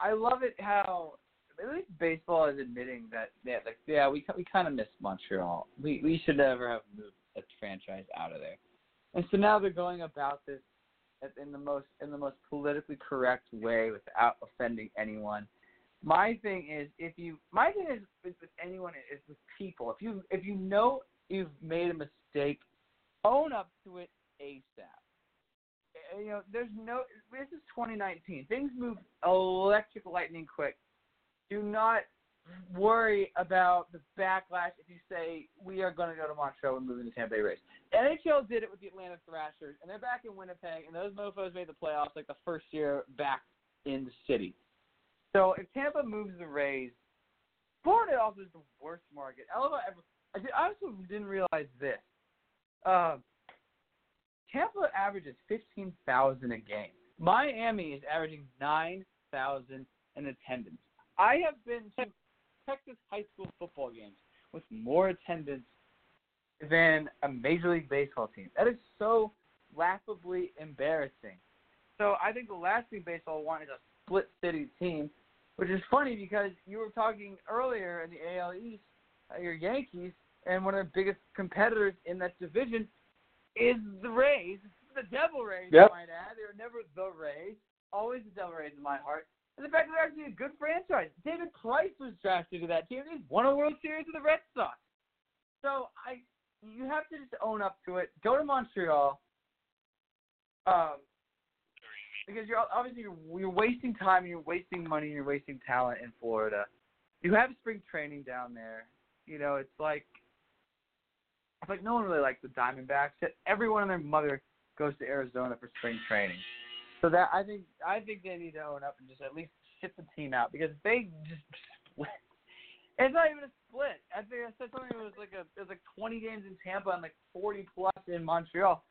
S10: I love it how at least baseball is admitting that yeah, like yeah, we we kind of miss Montreal. We we should never have moved a franchise out of there. And so now they're going about this in the most in the most politically correct way without offending anyone. My thing is if you my thing is, is with anyone is with people. If you if you know you've made a mistake, own up to it ASAP. Eh, you know, there's no this is 2019. Things move electric lightning quick. Do not worry about the backlash if you say we are going to go to Montreal and move into Tampa Bay Rays. NHL did it with the Atlanta Thrashers, and they're back in Winnipeg, and those mofo's made the playoffs like the first year back in the city. So if Tampa moves the Rays, Florida also is the worst market. I also didn't realize this. Uh, Tampa averages fifteen thousand a game. Miami is averaging nine thousand in attendance. I have been to Texas high school football games with more attendance than a Major League Baseball team. That is so laughably embarrassing. So I think the last thing baseball wants is a split city team, which is funny because you were talking earlier in the AL East, uh, your Yankees, and one of the biggest competitors in that division is the Rays, the Devil Rays.
S11: Yep.
S10: I might add, they were never the Rays, always the Devil Rays in my heart. And the fact that they're actually a good franchise. David Price was drafted to that team. He's won a World Series with the Red Sox. So I, you have to just own up to it. Go to Montreal. Um, because you're obviously you're, you're wasting time, you're wasting money, and you're wasting talent in Florida. You have spring training down there. You know, it's like it's like no one really likes the Diamondbacks. Everyone and their mother goes to Arizona for spring training. So that I think I think they need to own up and just at least ship the team out because they just split. It's not even a split. I think I said something. It was like a it was like 20 games in Tampa and like 40 plus in Montreal.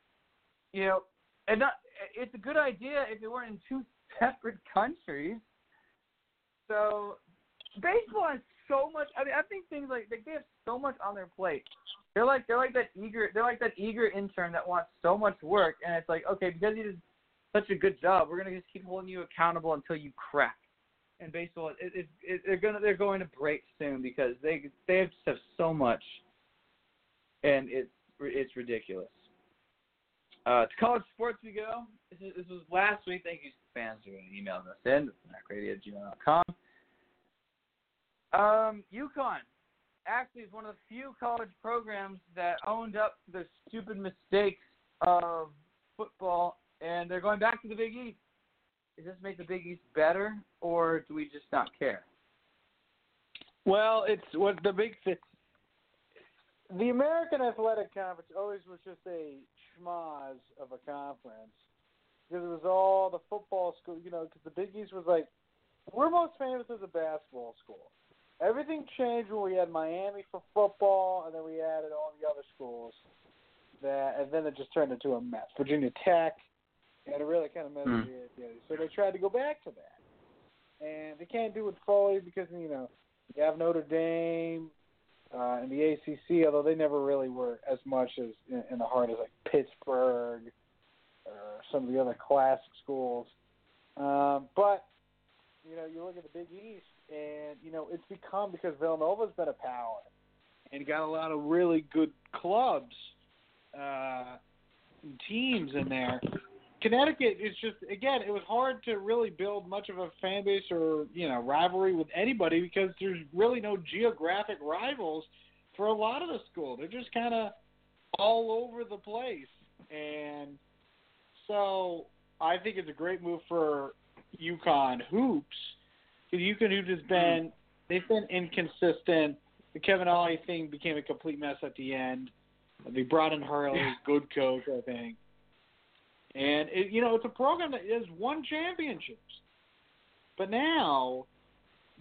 S10: You know, and not, it's a good idea if they weren't in two separate countries. So baseball has so much. I mean, I think things like they, they have so much on their plate. They're like they're like that eager they're like that eager intern that wants so much work, and it's like okay because you did such a good job, we're gonna just keep holding you accountable until you crack. And baseball, it, it, it, they're gonna they're going to break soon because they they have so much, and it's it's ridiculous. Uh, to college sports we go. This, is, this was last week. Thank you fans who emailing us in. MacRadio@gmail.com. Um, UConn actually is one of the few college programs that owned up to the stupid mistakes of football, and they're going back to the Big East. Does this make the Big East better, or do we just not care?
S11: Well, it's what the big. The American Athletic Conference always was just a schmoz of a conference because it was all the football school, you know, because the Big East was like, we're most famous as a basketball school. Everything changed when we had Miami for football, and then we added all the other schools. That and then it just turned into a mess. Virginia Tech, and it really kind of messed
S10: Mm.
S11: the the So they tried to go back to that, and they can't do it fully because you know you have Notre Dame uh, and the ACC, although they never really were as much as in, in the heart as like Pittsburgh or some of the other classic schools. Um, but you know, you look at the Big East, and you know it's become because Villanova's been a power and got a lot of really good clubs, uh, and teams in there. Connecticut is just again, it was hard to really build much of a fan base or you know rivalry with anybody because there's really no geographic rivals for a lot of the school. They're just kind of all over the place, and so I think it's a great move for UConn hoops. Because UConn hoops has been they've been inconsistent. The Kevin Ollie thing became a complete mess at the end. They brought in Hurley, good coach, I think. And it, you know, it's a program that has won championships. But now,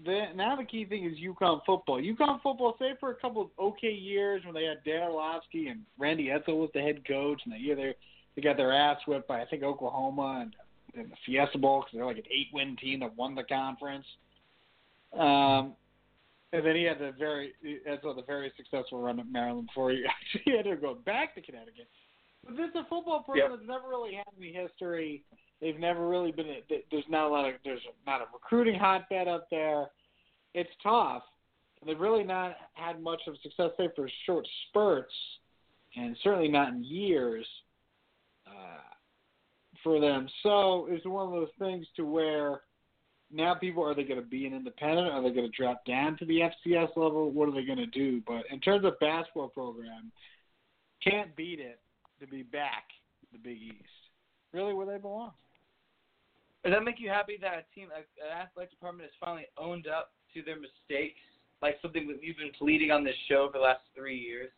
S11: the now the key thing is UConn football. UConn football, say for a couple of okay years when they had Dan Orlovsky and Randy Edsall was the head coach, and the year they they got their ass whipped by I think Oklahoma and in the Fiesta Bowl because they're like an eight-win team that won the conference. Um, and then he had the very as well the very successful run at Maryland before he actually had to go back to Connecticut. But this is a football program
S10: Yep.
S11: that's never really had any history. They've never really been. There's not a lot of. There's not a recruiting hotbed up there. It's tough. They've really not had much of success there for short spurts, and certainly not in years uh, for them. So it's one of those things to where now people are they going to be an independent? Are they going to drop down to the FCS level? What are they going to do? But in terms of basketball program, can't beat it to be back in the Big East. Really, where they belong.
S10: Does that make you happy that a team, an athletic department, has finally owned up to their mistakes, like something that you've been pleading on this show for the last three years?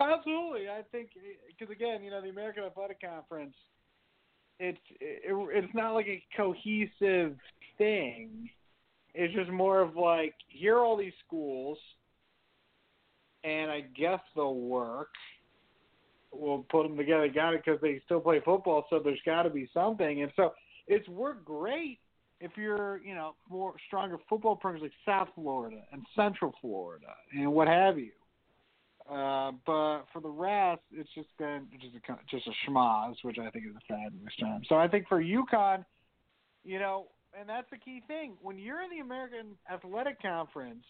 S11: Absolutely, I think because again, you know, the American Athletic Conference, it's it, it's not like a cohesive thing. It's just more of like here are all these schools, and I guess they'll work. We'll put them together, got it, because they still play football, so there's got to be something, and so it's worked great if you're, you know, more stronger football programs like South Florida and Central Florida and what have you. Uh, but for the rest, it's just been just a just a schmoz, which I think is a fabulous term. So I think for UConn, you know, and that's the key thing. When you're in the American Athletic Conference,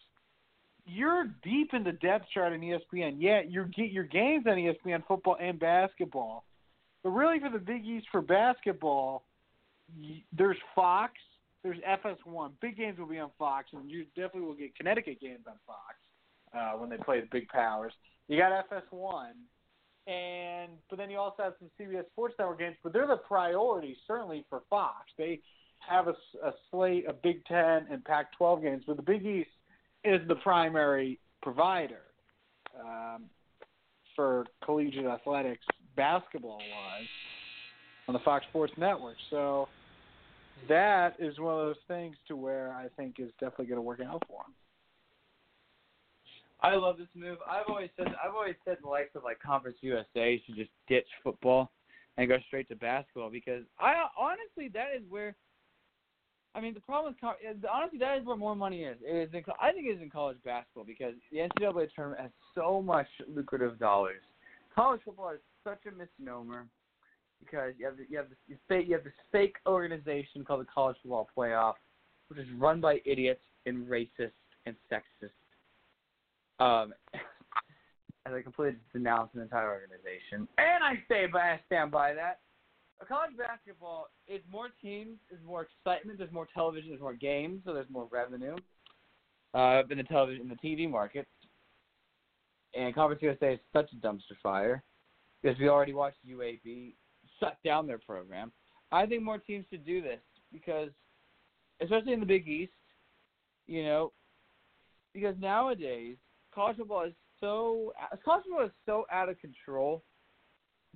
S11: you're deep in the depth chart in ESPN. Yeah, you get your games on ESPN football and basketball, but really for the Big East for basketball, there's Fox, there's FS1. Big games will be on Fox, and you definitely will get Connecticut games on Fox uh, when they play the big powers. You got FS1, and but then you also have some CBS Sports Network games, but they're the priority certainly for Fox. They have a, a slate of Big Ten and Pac-12 games, but the Big East is the primary provider um, for collegiate athletics, basketball-wise, on the Fox Sports Network. So that is one of those things to where I think is definitely going to work out for them.
S10: I love this move. I've always said I've always said the likes of like Conference USA should just ditch football and go straight to basketball because I honestly that is where I mean, the problem with honestly that is where more money is. It is in, I think it is in college basketball because the NCAA tournament has so much lucrative dollars. College football is such a misnomer because you have the, you have this fake you have this fake organization called the College Football Playoff, which is run by idiots and racist and sexist. Um, and they completely denounce an entire organization. And I stay by I stand by that. College basketball is more teams, is more excitement, there's more television, there's more games, so there's more revenue. Uh, in the television, in the TV market, and Conference USA is such a dumpster fire because we already watched UAB shut down their program. I think more teams should do this because, especially in the Big East, you know, because nowadays college football is so college football is so out of control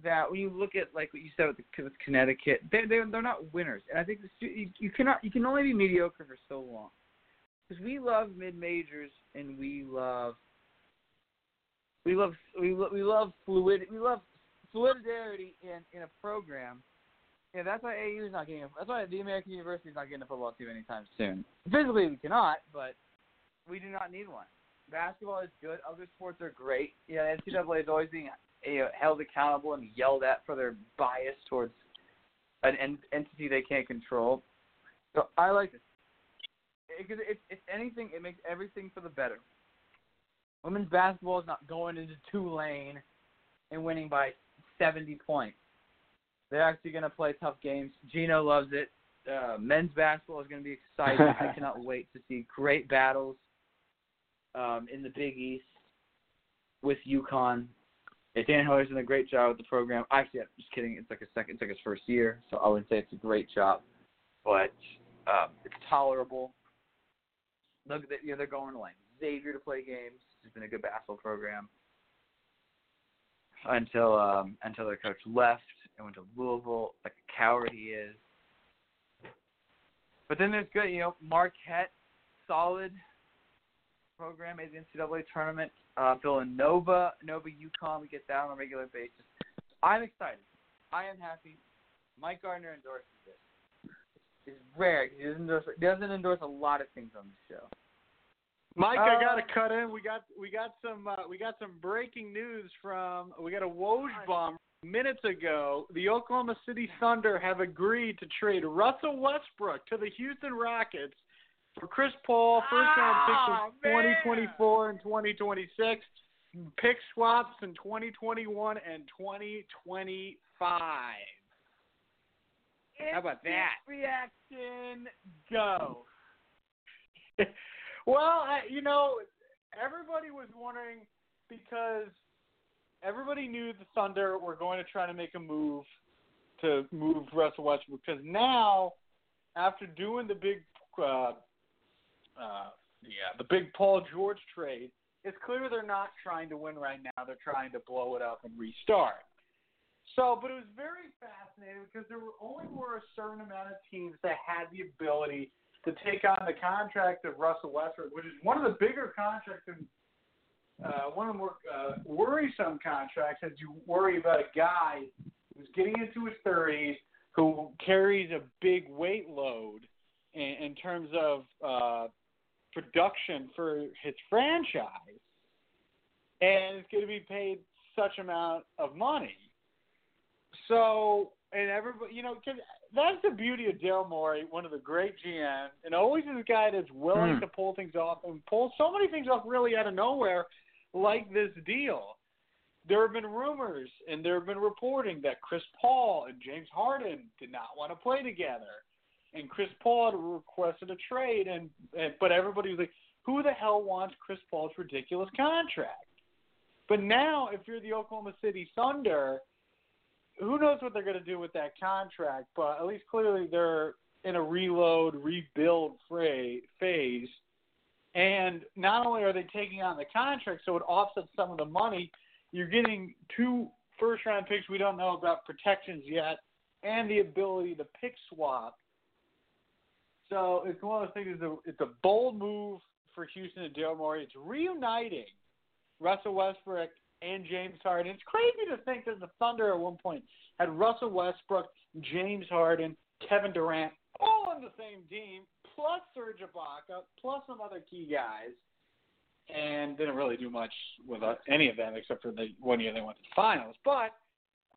S10: that when you look at like what you said with, the, with Connecticut, they they they're not winners, and I think the, you, you cannot you can only be mediocre for so long because we love mid majors and we love we love we love, we love fluid we love solidarity in in a program. Yeah, that's why AU is not getting. A, that's why the American University is not getting a football team anytime soon. Physically, we cannot, but we do not need one. Basketball is good. Other sports are great. Yeah, NCAA is always being you know, held accountable and yelled at for their bias towards an en- entity they can't control. So I like this because it, if anything, it makes everything for the better. Women's basketball is not going into Tulane and winning by 70 points. They're actually going to play tough games. Gino loves it. Uh, men's basketball is going to be exciting. I cannot wait to see great battles um, in the Big East with UConn. Yeah, Dan Hurley's done a great job with the program. Actually, I'm just kidding. It's like a second. It's like his first year, so I wouldn't say it's a great job, but um, it's tolerable. Look, you know they're going to like Xavier to play games. It's been a good basketball program until um, until their coach left and went to Louisville, like a coward he is. But then there's good, you know, Marquette, solid program, made the NCAA tournament. Uh, Villanova, Nova, UConn, we get that on a regular basis. I'm excited. I am happy. Mike Gardner endorses this. It's rare. He doesn't endorse, he doesn't endorse a lot of things on the show.
S11: Mike, uh, I got to cut in. We got we got some uh, we got some breaking news from we got a Woj bomb minutes ago. The Oklahoma City Thunder have agreed to trade Russell Westbrook to the Houston Rockets for Chris Paul, first round picks in 2024 and 2026, pick swaps in 2021 and 2025. How about that?
S10: Reaction, go.
S11: Well, you know, everybody was wondering because everybody knew the Thunder were going to try to make a move to move Russell Westbrook because now, after doing the big, uh, uh, yeah, the big Paul George trade, it's clear they're not trying to win right now. They're trying to blow it up and restart. So, but it was very fascinating because there were only were a certain amount of teams that had the ability to take on the contract of Russell Westbrook, which is one of the bigger contracts and uh, one of the more uh, worrisome contracts as you worry about a guy who's getting into his 30s who carries a big weight load in, in terms of uh, production for his franchise and is going to be paid such amount of money. So, and everybody, you know, cause that's the beauty of Daryl Morey, one of the great GMs, and always is a guy that's willing
S10: Hmm.
S11: to pull things off and pull so many things off really out of nowhere, like this deal. There have been rumors and there have been reporting that Chris Paul and James Harden did not want to play together, and Chris Paul had requested a trade, and, and but everybody was like, "Who the hell wants Chris Paul's ridiculous contract?" But now, if you're the Oklahoma City Thunder, who knows what they're going to do with that contract? But at least clearly they're in a reload, rebuild phase. And not only are they taking on the contract, so it offsets some of the money. You're getting two first round picks we don't know about protections yet, and the ability to pick swap. So it's one of those things. It's a, it's a bold move for Houston and Daryl Morey. It's reuniting Russell Westbrook and James Harden. It's crazy to think that the Thunder at one point had Russell Westbrook, James Harden, Kevin Durant all on the same team, plus Serge Ibaka, plus some other key guys, and didn't really do much with uh, any of them except for the one year they went to the finals. But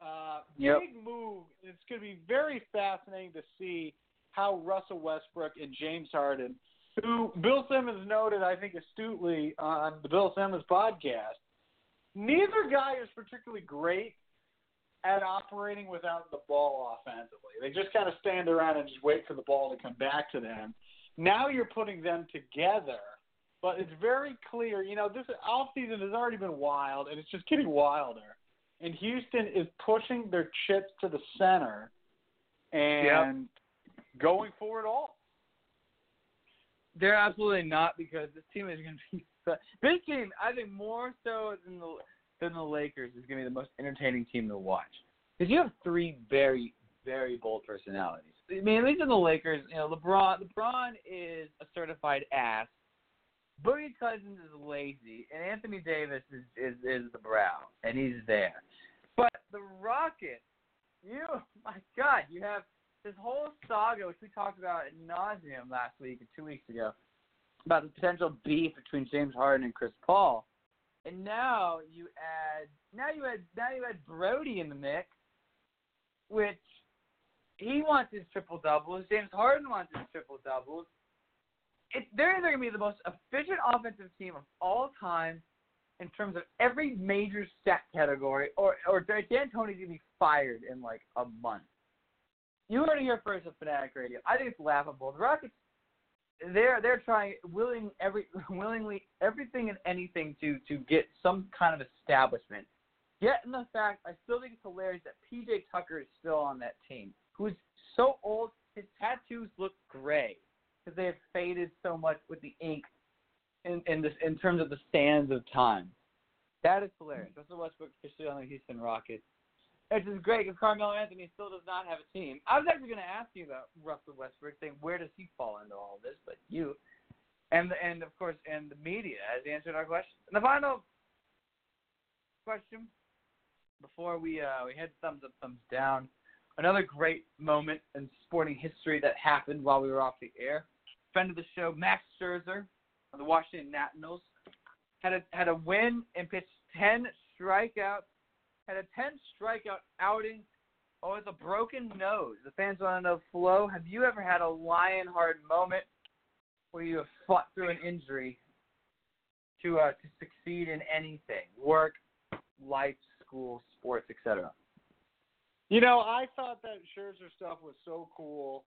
S11: uh,
S10: Yep.
S11: big move. It's going to be very fascinating to see how Russell Westbrook and James Harden, who Bill Simmons noted, I think astutely on the Bill Simmons podcast, neither guy is particularly great at operating without the ball offensively. They just kind of stand around and just wait for the ball to come back to them. Now you're putting them together, but it's very clear. You know, this off season has already been wild, and it's just getting wilder. And Houston is pushing their chips to the center and going for it all.
S10: They're absolutely not because this team is going to be. This team, I think, more so than the than the Lakers, is going to be the most entertaining team to watch because you have three very very bold personalities. I mean, at least in the Lakers, you know, LeBron LeBron is a certified ass. Boogie Cousins is lazy, and Anthony Davis is is, is the brow, and he's there. But the Rockets, you, my God, you have this whole saga, which we talked about at nauseum last week or two weeks ago, about the potential beef between James Harden and Chris Paul, and now you add now you add now you add Brodie in the mix, which he wants his triple doubles. James Harden wants his triple doubles. It, they're either going to be the most efficient offensive team of all time in terms of every major stat category, or or D'Antoni's going to be fired in like a month. You heard it here first at Fanatic Radio. I think it's laughable. The Rockets, they're they're trying willing every willingly everything and anything to to get some kind of establishment. Yet in the fact, I still think it's hilarious that PJ Tucker is still on that team, who's so old his tattoos look gray because they have faded so much with the ink in in this in terms of the sands of time. That is hilarious. Russell Westbrook officially on the Houston Rockets. Which is great because Carmelo Anthony still does not have a team. I was actually going to ask you about Russell Westbrook, saying where does he fall into all this, but you, and and of course, and the media has answered our question. And the final question before we uh, we head thumbs up, thumbs down. Another great moment in sporting history that happened while we were off the air. Friend of the show, Max Scherzer of the Washington Nationals, had a had a win and pitched ten strikeouts had a 10 strikeout outing oh, with a broken nose. The fans want to know, Flo, have you ever had a Lionheart moment where you have fought through an injury to uh, to succeed in anything, work, life, school, sports, etc.?
S11: You know, I thought that Scherzer stuff was so cool.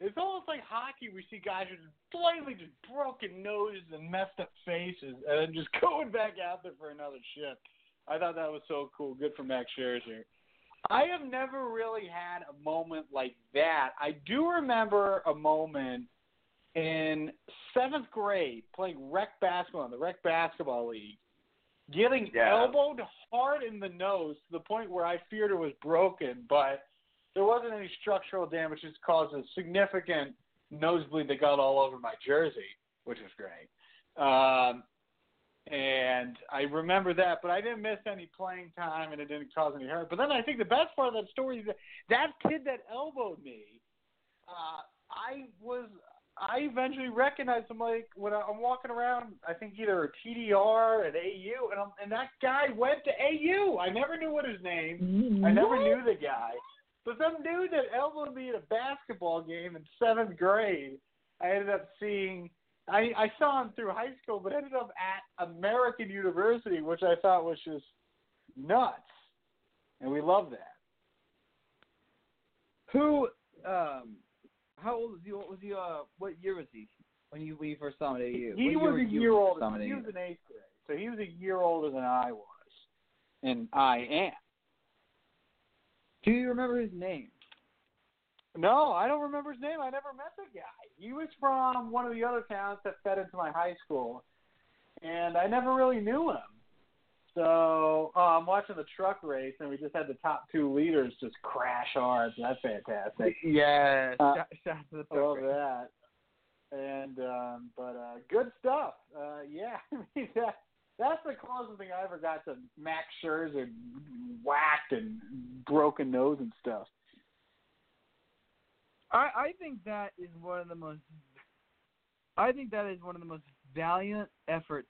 S11: It's almost like hockey. We see guys with blatantly just broken noses and messed up faces, and then just going back out there for another shift. I thought that was so cool. Good for Max Scherzer. I have never really had a moment like that. I do remember a moment in seventh grade playing rec basketball in the rec basketball league, getting
S10: Yeah.
S11: elbowed hard in the nose to the point where I feared it was broken, but there wasn't any structural damage. It just caused a significant nosebleed that got all over my jersey, which was great. Um, and I remember that, but I didn't miss any playing time, and it didn't cause any hurt. But then I think the best part of that story is that that kid that elbowed me, uh, I was I eventually recognized him like when I- I'm walking around. I think either a TDR at AU, and I'm, and that guy went to AU. I never knew what his name. I never knew the guy. But some dude that elbowed me at a basketball game in seventh grade, I ended up seeing. I, I saw him through high school, but ended up at American University, which I thought was just nuts, and we love that.
S10: Who, um, how old was he? What was he? Uh, what year was he when you when you first saw him at AU?
S11: He was a
S10: you
S11: year older. He was in eighth grade, so he was a year older than I was, and I am.
S10: Do you remember his name?
S11: No, I don't remember his name. I never met the guy. He was from one of the other towns that fed into my high school, and I never really knew him. So uh, I'm watching the truck race, and we just had the top two leaders just crash hard. That's fantastic.
S10: Yes.
S11: Uh,
S10: shout, shout out to the
S11: I love that. And um, but uh, good stuff. Uh, yeah, I mean, that, that's the closest thing I ever got to Max Scherzer whacked and broken nose and stuff.
S10: I I think that is one of the most. I think that is one of the most valiant efforts.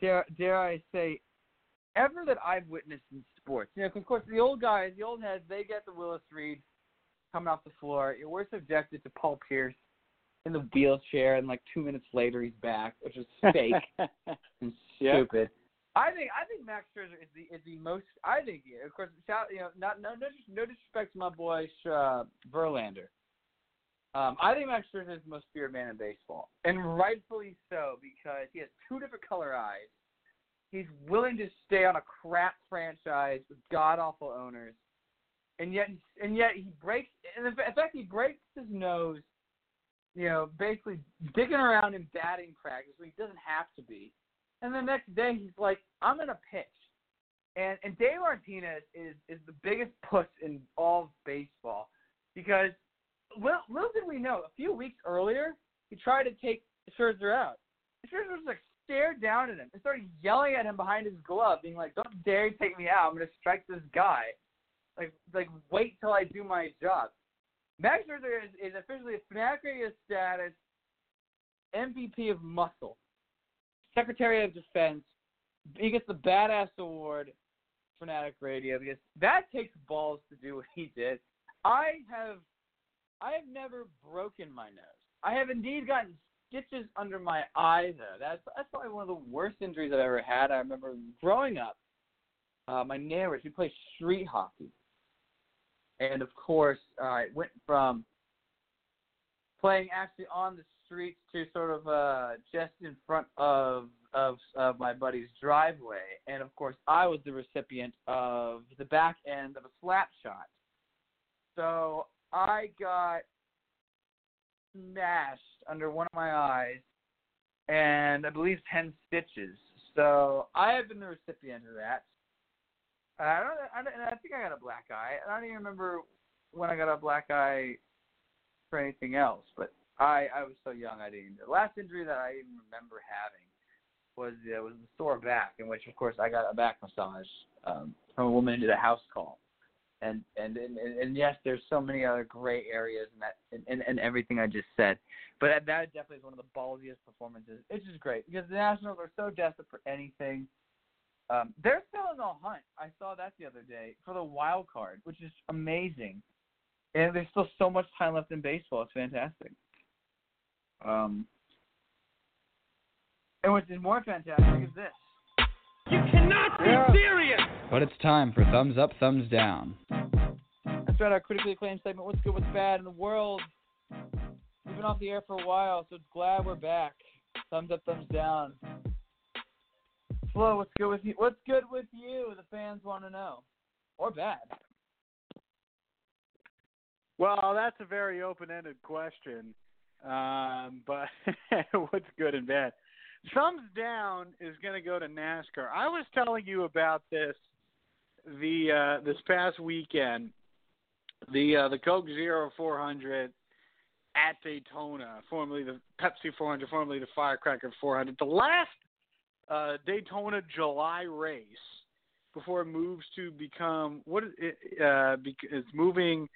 S10: Dare dare I say, ever that I've witnessed in sports. You know, 'cause of course the old guys, the old heads, they get the Willis Reed coming off the floor. We're subjected to Paul Pierce in the wheelchair, and like two minutes later he's back, which is fake and stupid. I think I think Max Scherzer is the is the most. I think of course, you know, not no no no disrespect to my boy uh, Verlander. Um, I think Max Scherzer is the most feared man in baseball, and rightfully so because he has two different color eyes. He's willing to stay on a crap franchise with god awful owners, and yet and yet he breaks. And in fact, he breaks his nose. You know, basically digging around in batting practice when he doesn't have to be. And the next day he's like, I'm gonna pitch. And and Dave Martinez is is the biggest puss in all of baseball because little, little did we know, a few weeks earlier he tried to take Scherzer out. Scherzer was like stared down at him and started yelling at him behind his glove, being like, "Don't dare take me out! I'm gonna strike this guy." Like like wait till I do my job. Max Scherzer is, is officially a Fanatic Radio status MVP of muscle. Secretary of Defense. He gets the badass award, Fanatic Radio, because that takes balls to do what he did. I have, I have never broken my nose. I have indeed gotten stitches under my eye though. That's that's probably one of the worst injuries I've ever had. I remember growing up, uh, my neighbors we played street hockey, and of course uh, I went from playing actually on the streets to sort of uh just in front of of of my buddy's driveway and of course I was the recipient of the back end of a slap shot. So I got smashed under one of my eyes and I believe ten stitches. So I have been the recipient of that. I don't I, don't, I think I got a black eye. I don't even remember when I got a black eye for anything else, but I I was so young I didn't. The last injury that I even remember having was uh, was the sore back, in which of course I got a back massage um, from a woman who did a house call. And and, and and yes, there's so many other gray areas in that and and, and everything I just said, but that, that definitely is one of the ballsiest performances. It's just great because the Nationals are so desperate for anything. Um, they're still in the hunt. I saw that the other day for the wild card, which is amazing. And there's still so much time left in baseball. It's fantastic. Um, and what's even more fantastic is this.
S3: You cannot be
S10: Yeah.
S3: serious.
S14: But it's time for thumbs up, thumbs down.
S10: That's right, our critically acclaimed segment, What's Good, What's Bad in the World. We've been off the air for a while, so it's glad we're back. Thumbs up, thumbs down. Flo, what's good with you? What's good with you? The fans want to know. Or bad.
S11: Well, that's a very open-ended question. Um, but what's good and bad? Thumbs down is going to go to NASCAR. I was telling you about this the uh, this past weekend. The uh, the Coke Zero 400 at Daytona, formerly the Pepsi 400, formerly the Firecracker 400. The last uh, Daytona July race before it moves to become what is it? Uh, it's moving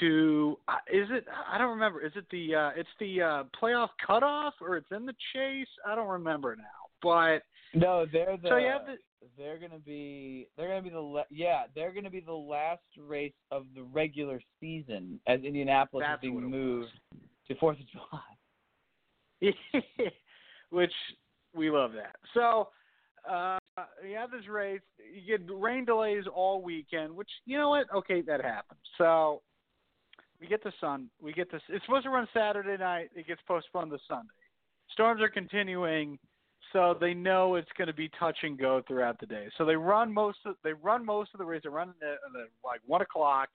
S11: to uh, is it? I don't remember. Is it the? Uh, it's the uh, playoff cutoff or it's in the chase? I don't remember now. But
S10: No, they're the.
S11: so you have the
S10: They're gonna be. They're gonna be the. la- Yeah, they're gonna be the last race of the regular season as Indianapolis is being moved to Fourth of July.
S11: which we love that. So uh, you have this race. You get rain delays all weekend, which you know what? Okay, that happens. So we get the sun. We get this. It's supposed to run Saturday night. It gets postponed to Sunday. Storms are continuing, so they know it's going to be touch and go throughout the day. So they run most of they run most of the race. They run at like one o'clock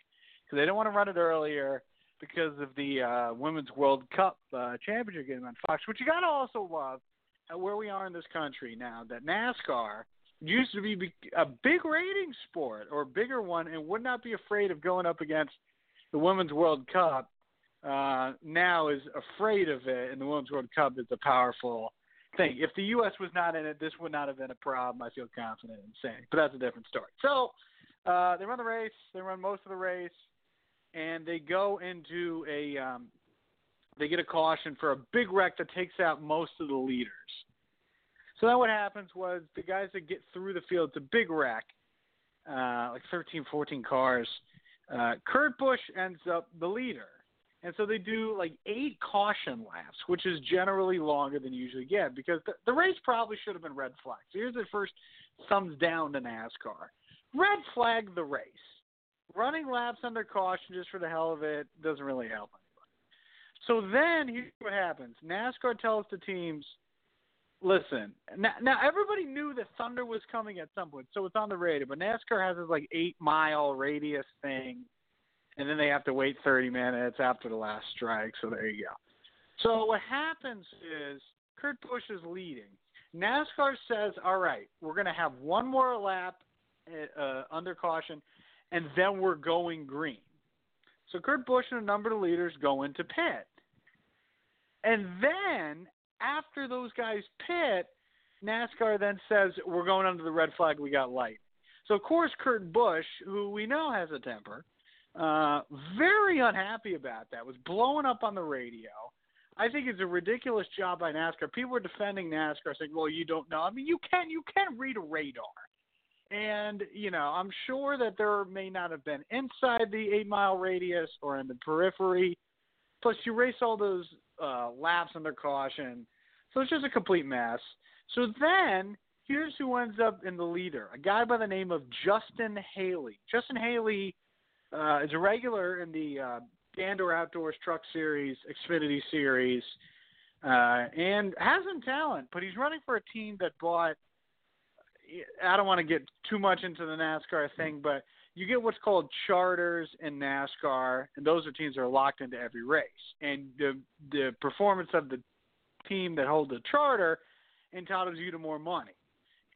S11: because they don't want to run it earlier because of the uh, Women's World Cup uh, championship game on Fox. Which you got to also love at where we are in this country now that NASCAR used to be be- a big rating sport or a bigger one and would not be afraid of going up against the Women's World Cup. Uh, now is afraid of it, and the Women's World Cup is a powerful thing. If the U.S. was not in it, this would not have been a problem. I feel confident in saying, but that's a different story. So uh, they run the race. They run most of the race, and they go into a um, they get a caution for a big wreck that takes out most of the leaders. So then what happens was the guys that get through the field, it's a big wreck, uh, like 13, 14 cars. Uh, Kurt Busch ends up the leader. And so they do like eight caution laps, which is generally longer than you usually get because the, the race probably should have been red flag. So here's the first thumbs down to NASCAR. Red flag the race. Running laps under caution just for the hell of it doesn't really help anybody. So then here's what happens. NASCAR tells the teams, listen, now, now everybody knew that Thunder was coming at some point, so it's on the radar. but NASCAR has this like eight mile radius thing and then they have to wait 30 minutes after the last strike. So there you go. So what happens is Kurt Busch is leading. NASCAR says, "All right, we're going to have one more lap uh, under caution, and then we're going green." So Kurt Busch and a number of leaders go into pit, and then after those guys pit, NASCAR then says, "We're going under the red flag. We got light." So of course Kurt Busch, who we know has a temper, uh, very unhappy about that. Was blowing up on the radio. I think it's a ridiculous job by NASCAR. People are defending NASCAR, saying, "Well, you don't know." I mean, you can you can read a radar, and you know I'm sure that there may not have been inside the eight mile radius or in the periphery. Plus, you race all those uh, laps under caution, so it's just a complete mess. So then here's who ends up in the leader: a guy by the name of Justin Haley. Justin Haley uh, is a regular in the uh, Gander Outdoors Truck Series, Xfinity Series, uh, and has some talent. But he's running for a team that bought. I don't want to get too much into the NASCAR thing, but you get what's called charters in NASCAR, and those are teams that are locked into every race. And the the performance of the team that holds the charter entitles you to more money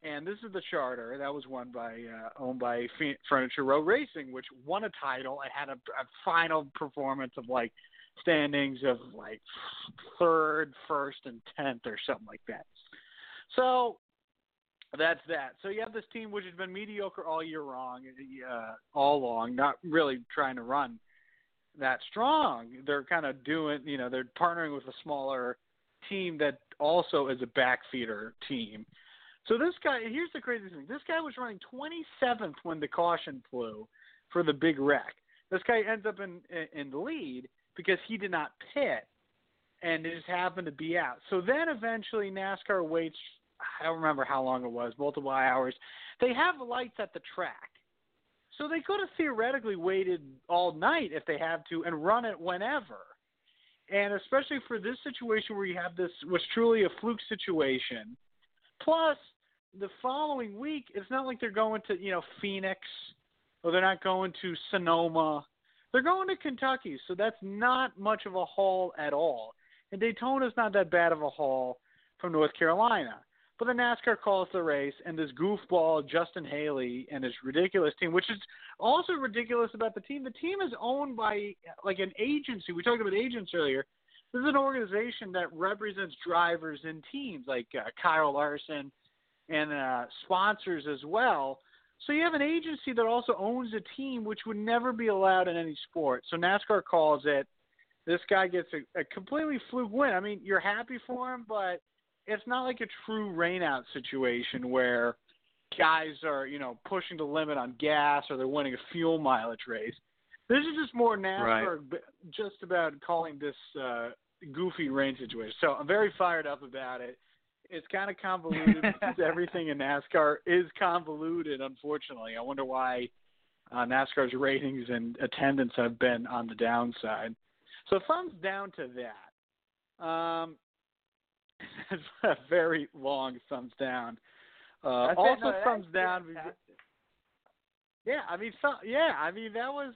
S11: and this is the charter that was won by uh, owned by Furniture Row Racing, which won a title. It had a, a final performance of like standings of like third, first, and tenth or something like that. So that's that. So you have this team which has been mediocre all year long, uh, all long, not really trying to run that strong. They're kind of doing, you know, they're partnering with a smaller team that also is a backfeeder team so this guy, here's the crazy thing: this guy was running 27th when the caution flew for the big wreck. This guy ends up in in the lead because he did not pit, and it just happened to be out. So then eventually NASCAR waits. I don't remember how long it was, multiple hours. They have lights at the track. So they could have theoretically waited all night if they have to and run it whenever. And especially for this situation where you have this was truly a fluke situation. Plus, the following week, it's not like they're going to you know Phoenix or they're not going to Sonoma. They're going to Kentucky, so that's not much of a haul at all. And Daytona's not that bad of a haul from North Carolina. But the NASCAR calls the race, and this goofball Justin Haley and his ridiculous team, which is also ridiculous about the team. The team is owned by like an agency. We talked about agents earlier. This is an organization that represents drivers and teams like uh, Kyle Larson and uh, sponsors as well. So you have an agency that also owns a team, which would never be allowed in any sport. So NASCAR calls it. This guy gets a, a completely fluke win. I mean, you're happy for him, but it's not like a true rainout situation where guys are, you know, pushing the limit on gas or they're winning a fuel mileage race. This is just more NASCAR, right. just about calling this uh, goofy rain situation. So I'm very fired up about it it's kind of convoluted because everything in NASCAR is convoluted. Unfortunately, I wonder why uh, NASCAR's ratings and attendance have been on the downside. So thumbs down to that. Um, it's a very long thumbs down. Uh, also,
S10: no,
S11: thumbs down. Yeah, I mean, so, yeah, I mean that was.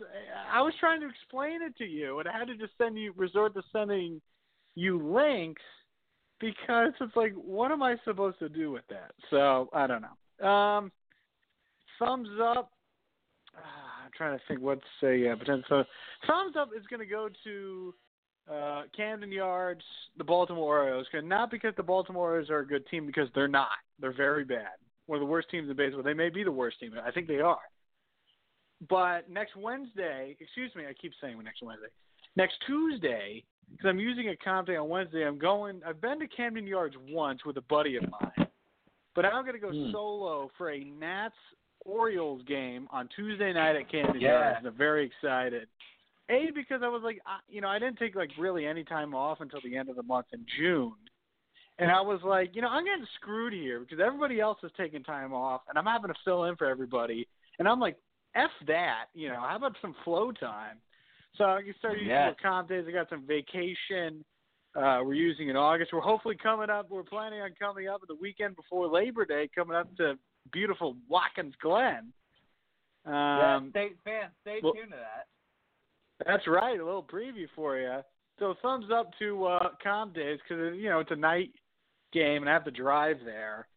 S11: I was trying to explain it to you, and I had to just send you resort to sending you links because it's like, what am I supposed to do with that? So I don't know. Um, thumbs up. Uh, I'm trying to think what's a uh, potential. So, thumbs up is going to go to uh, Camden Yards, the Baltimore Orioles. Not because the Baltimore Orioles are a good team, because they're not. They're very bad. One of the worst teams in baseball. They may be the worst team. I think they are. but next Wednesday, excuse me, I keep saying next Wednesday. Next Tuesday, because I'm using a comp day on Wednesday, I'm going. I've been to Camden Yards once with a buddy of mine, but I'm going to go
S10: Hmm.
S11: solo for a Nats Orioles game on Tuesday night at Camden
S10: Yeah.
S11: Yards. I'm very excited. A because I was like, I, you know, I didn't take like really any time off until the end of the month in June, and I was like, you know, I'm getting screwed here because everybody else is taking time off, and I'm having to fill in for everybody, and I'm like, f that, you know, how about some flow time? So I can start using more comp days. I got some vacation. Uh, we're using in August. We're hopefully coming up. We're planning on coming up at the weekend before Labor Day, coming up to beautiful Watkins Glen.
S10: yeah,
S11: Um,
S10: stay fans, stay
S11: well-
S10: tuned to that.
S11: That's right. A little preview for you. So thumbs up to uh, comp days because you know it's a night game and I have to drive there,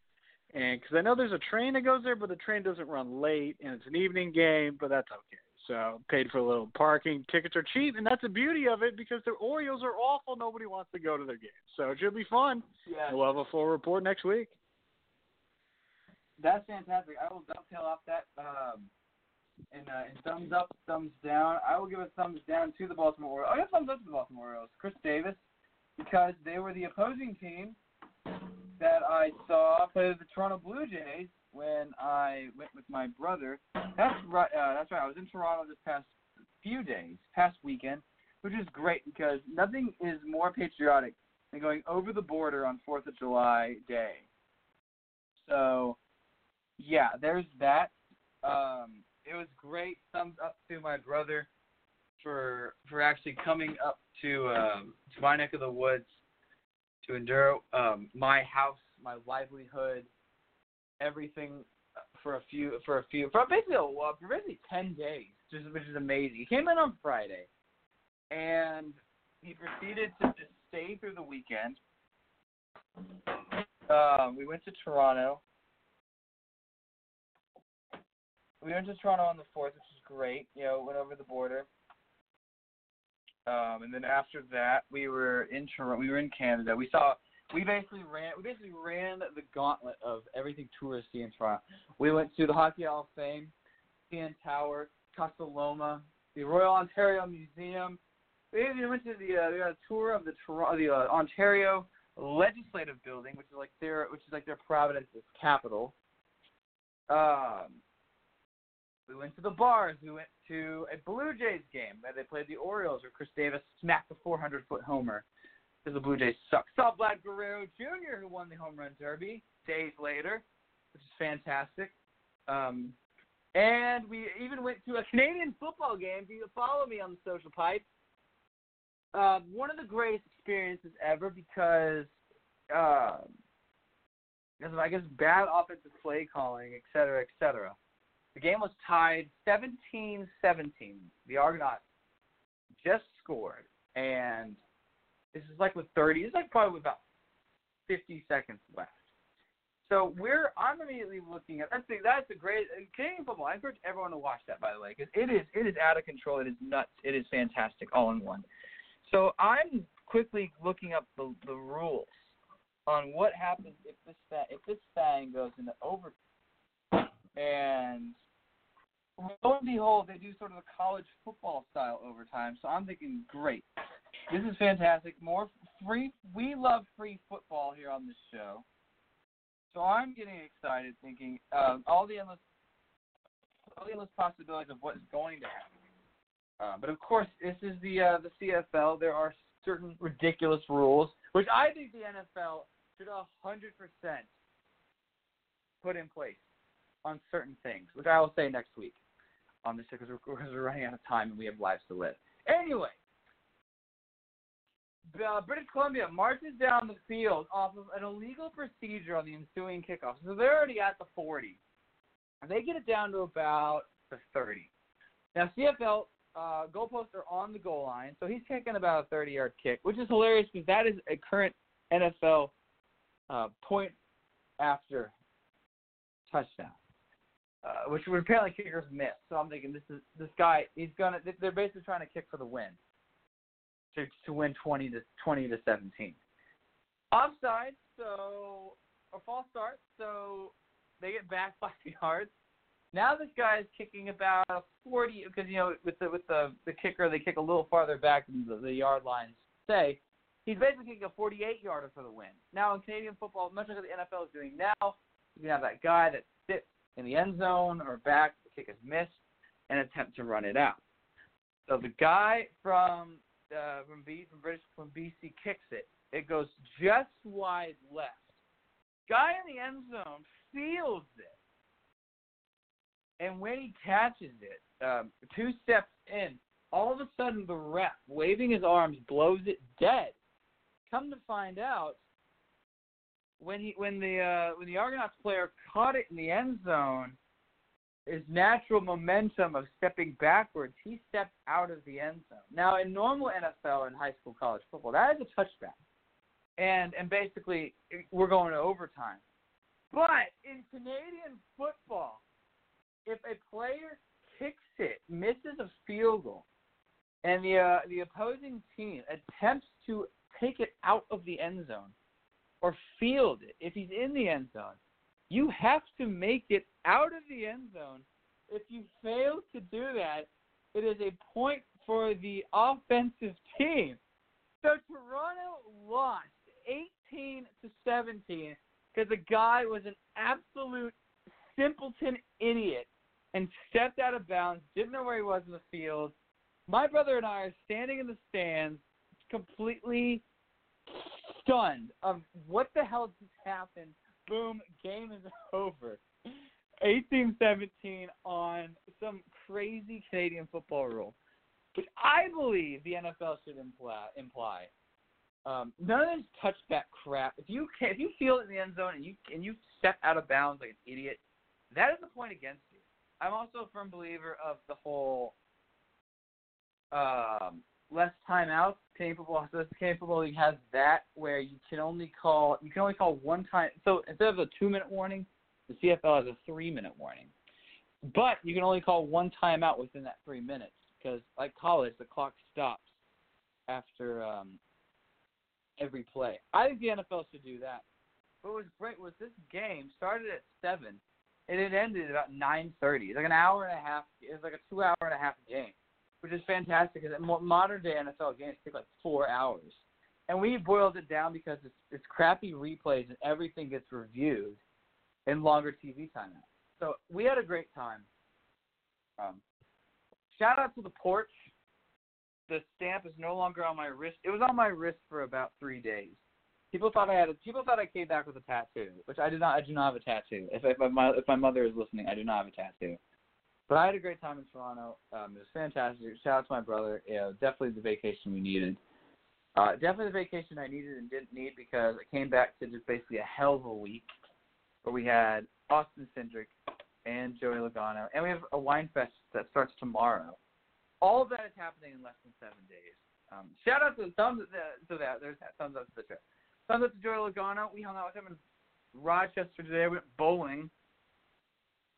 S11: and because I know there's a train that goes there, but the train doesn't run late and it's an evening game, but that's okay. So paid for a little parking. Tickets are cheap, and that's the beauty of it because the Orioles are awful. Nobody wants to go to their games, so it should be fun.
S10: Yeah.
S11: We'll have a full report next week.
S10: That's fantastic. I will dovetail off that. Um, and, uh, and thumbs up, thumbs down. I will give a thumbs down to the Baltimore Orioles. I give a thumbs up to the Baltimore Orioles. Chris Davis, because they were the opposing team that I saw play the Toronto Blue Jays when I went with my brother. That's right. Uh, that's right. I was in Toronto this past few days, past weekend, which is great because nothing is more patriotic than going over the border on Fourth of July day. So, yeah, there's that. Um, it was great. Thumbs up to my brother for for actually coming up to um, to my neck of the woods to endure um, my house, my livelihood, everything for a few for a few for basically a, for basically ten days, just which is amazing. He came in on Friday, and he proceeded to just stay through the weekend. Um, we went to Toronto. We went to Toronto on the fourth, which was great. You know, went over the border. Um, and then after that, we were in Toronto. We were in Canada. We saw. We basically ran. We basically ran the gauntlet of everything touristy in Toronto. We went to the Hockey Hall of Fame, CN Tower, Casa Loma, the Royal Ontario Museum. We even went to the uh, we got a tour of the Toronto, the uh, Ontario Legislative Building, which is like their which is like their Providence's capital. Um, we went to the bars. We went to a Blue Jays game where they played the Orioles, where Chris Davis smacked a 400 foot homer because the Blue Jays suck. Saw Vlad Guerrero Jr., who won the home run derby days later, which is fantastic. Um, and we even went to a Canadian football game. If you follow me on the social pipe, uh, one of the greatest experiences ever because, uh, because of, I guess, bad offensive play calling, et cetera, et cetera. The game was tied 17-17. The Argonauts just scored, and this is like with 30. This is like probably about 50 seconds left. So we're I'm immediately looking at that's the, that's a great Canadian football. I encourage everyone to watch that by the way because it is it is out of control. It is nuts. It is fantastic all in one. So I'm quickly looking up the the rules on what happens if this if this thing goes into overtime and lo and behold, they do sort of a college football style overtime. So I'm thinking, great, this is fantastic. More free. We love free football here on this show. So I'm getting excited, thinking um, all the endless, all the endless possibilities of what's going to happen. Uh, but of course, this is the uh, the CFL. There are certain ridiculous rules, which I think the NFL should 100% put in place on certain things, which I will say next week on this because we're, we're running out of time and we have lives to live. Anyway, uh, British Columbia marches down the field off of an illegal procedure on the ensuing kickoff. So they're already at the 40. And they get it down to about the 30. Now, CFL uh, goalposts are on the goal line, so he's kicking about a 30 yard kick, which is hilarious because that is a current NFL uh, point after touchdown, uh, which would apparently kickers miss. So I'm thinking this is this guy. He's gonna. They're basically trying to kick for the win to to win 20 to 20 to 17. Offside, so a false start, so they get back five yards. Now this guy is kicking about 40 because you know with the with the the kicker they kick a little farther back than the, the yard lines say. He's basically kicking a 48 yarder for the win. Now in Canadian football, much like the NFL is doing now, you can have that guy that sits in the end zone or back, the kick is missed, and attempt to run it out. So the guy from uh, from B from British from BC kicks it. It goes just wide left. Guy in the end zone feels it and when he catches it, um, two steps in, all of a sudden the ref, waving his arms, blows it dead. Come to find out, when he when the uh, when the Argonauts player caught it in the end zone, his natural momentum of stepping backwards, he stepped out of the end zone. Now, in normal NFL and high school, college football, that is a touchback, and and basically we're going to overtime. But in Canadian football, if a player kicks it, misses a field goal, and the uh, the opposing team attempts to take it out of the end zone or field it, if he's in the end zone, you have to make it out of the end zone. If you fail to do that, it is a point for the offensive team. So Toronto lost 18 to 17 because the guy was an absolute simpleton idiot and stepped out of bounds, didn't know where he was in the field. My brother and I are standing in the stands, completely stunned of what the hell just happened. Boom, game is over. 18-17 on some crazy Canadian football rule, which I believe the NFL should imply. imply. Um, none of this touchback crap. If you can, if you feel it in the end zone and you and you step out of bounds like an idiot, that is a point against you. I'm also a firm believer of the whole um, less timeouts. Canadian football, so Canadian football league has that where you can only call you can only call one time. So instead of a two minute warning, the CFL has a three minute warning. But you can only call one timeout within that three minutes because, like college, the clock stops after um, every play. I think the NFL should do that. What was great was this game started at seven and it ended at about 9:30. It's like an hour and a half. It's like a two-hour and a half game, which is fantastic. Because modern day NFL games take like four hours, and we boiled it down because it's it's crappy replays and everything gets reviewed in longer TV timeouts. So we had a great time. Um, shout out to the porch. The stamp is no longer on my wrist. It was on my wrist for about three days. People thought I had a, people thought I came back with a tattoo, which I did not. I do not have a tattoo. If if my if my mother is listening, I do not have a tattoo. But I had a great time in Toronto. Um, it was fantastic. Shout out to my brother. Yeah, definitely the vacation we needed. Uh, definitely the vacation I needed and didn't need because I came back to just basically a hell of a week where we had Austin Cindric and Joey Logano, and we have a wine fest that starts tomorrow. All of that is happening in less than seven days. Um, shout out to thumbs to that. There's that thumbs up to the trip. Thumbs up to Joey Logano. We hung out with him in Rochester today. We went bowling,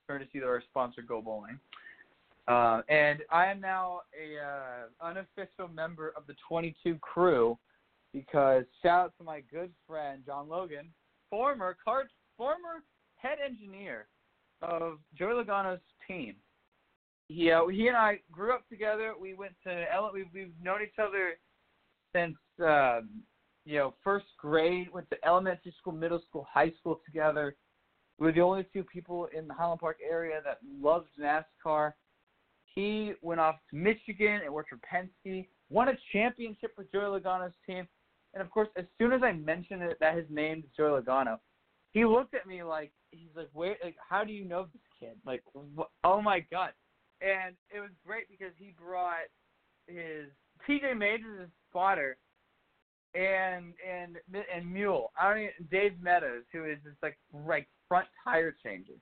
S10: courtesy of our sponsor, Go Bowling. Uh, and I am now a uh, unofficial member of the 22 crew because shout out to my good friend John Logan, former card, former head engineer of Joey Logano's team. He uh, he and I grew up together. We went to we've we've known each other since um, you know, first grade, went to elementary school, middle school, high school together. We were the only two people in the Highland Park area that loved NASCAR. He went off to Michigan and worked for Penske, won a championship with Joey Logano's team. And of course, as soon as I mentioned it, that his name is Joey Logano, he looked at me like he's like, "Wait, Like, how do you know this kid? Like, wh- oh my god!" And it was great because he brought his TJ Majors' spotter and and and Mule. I don't even, Dave Meadows, who is just like like front tire changer.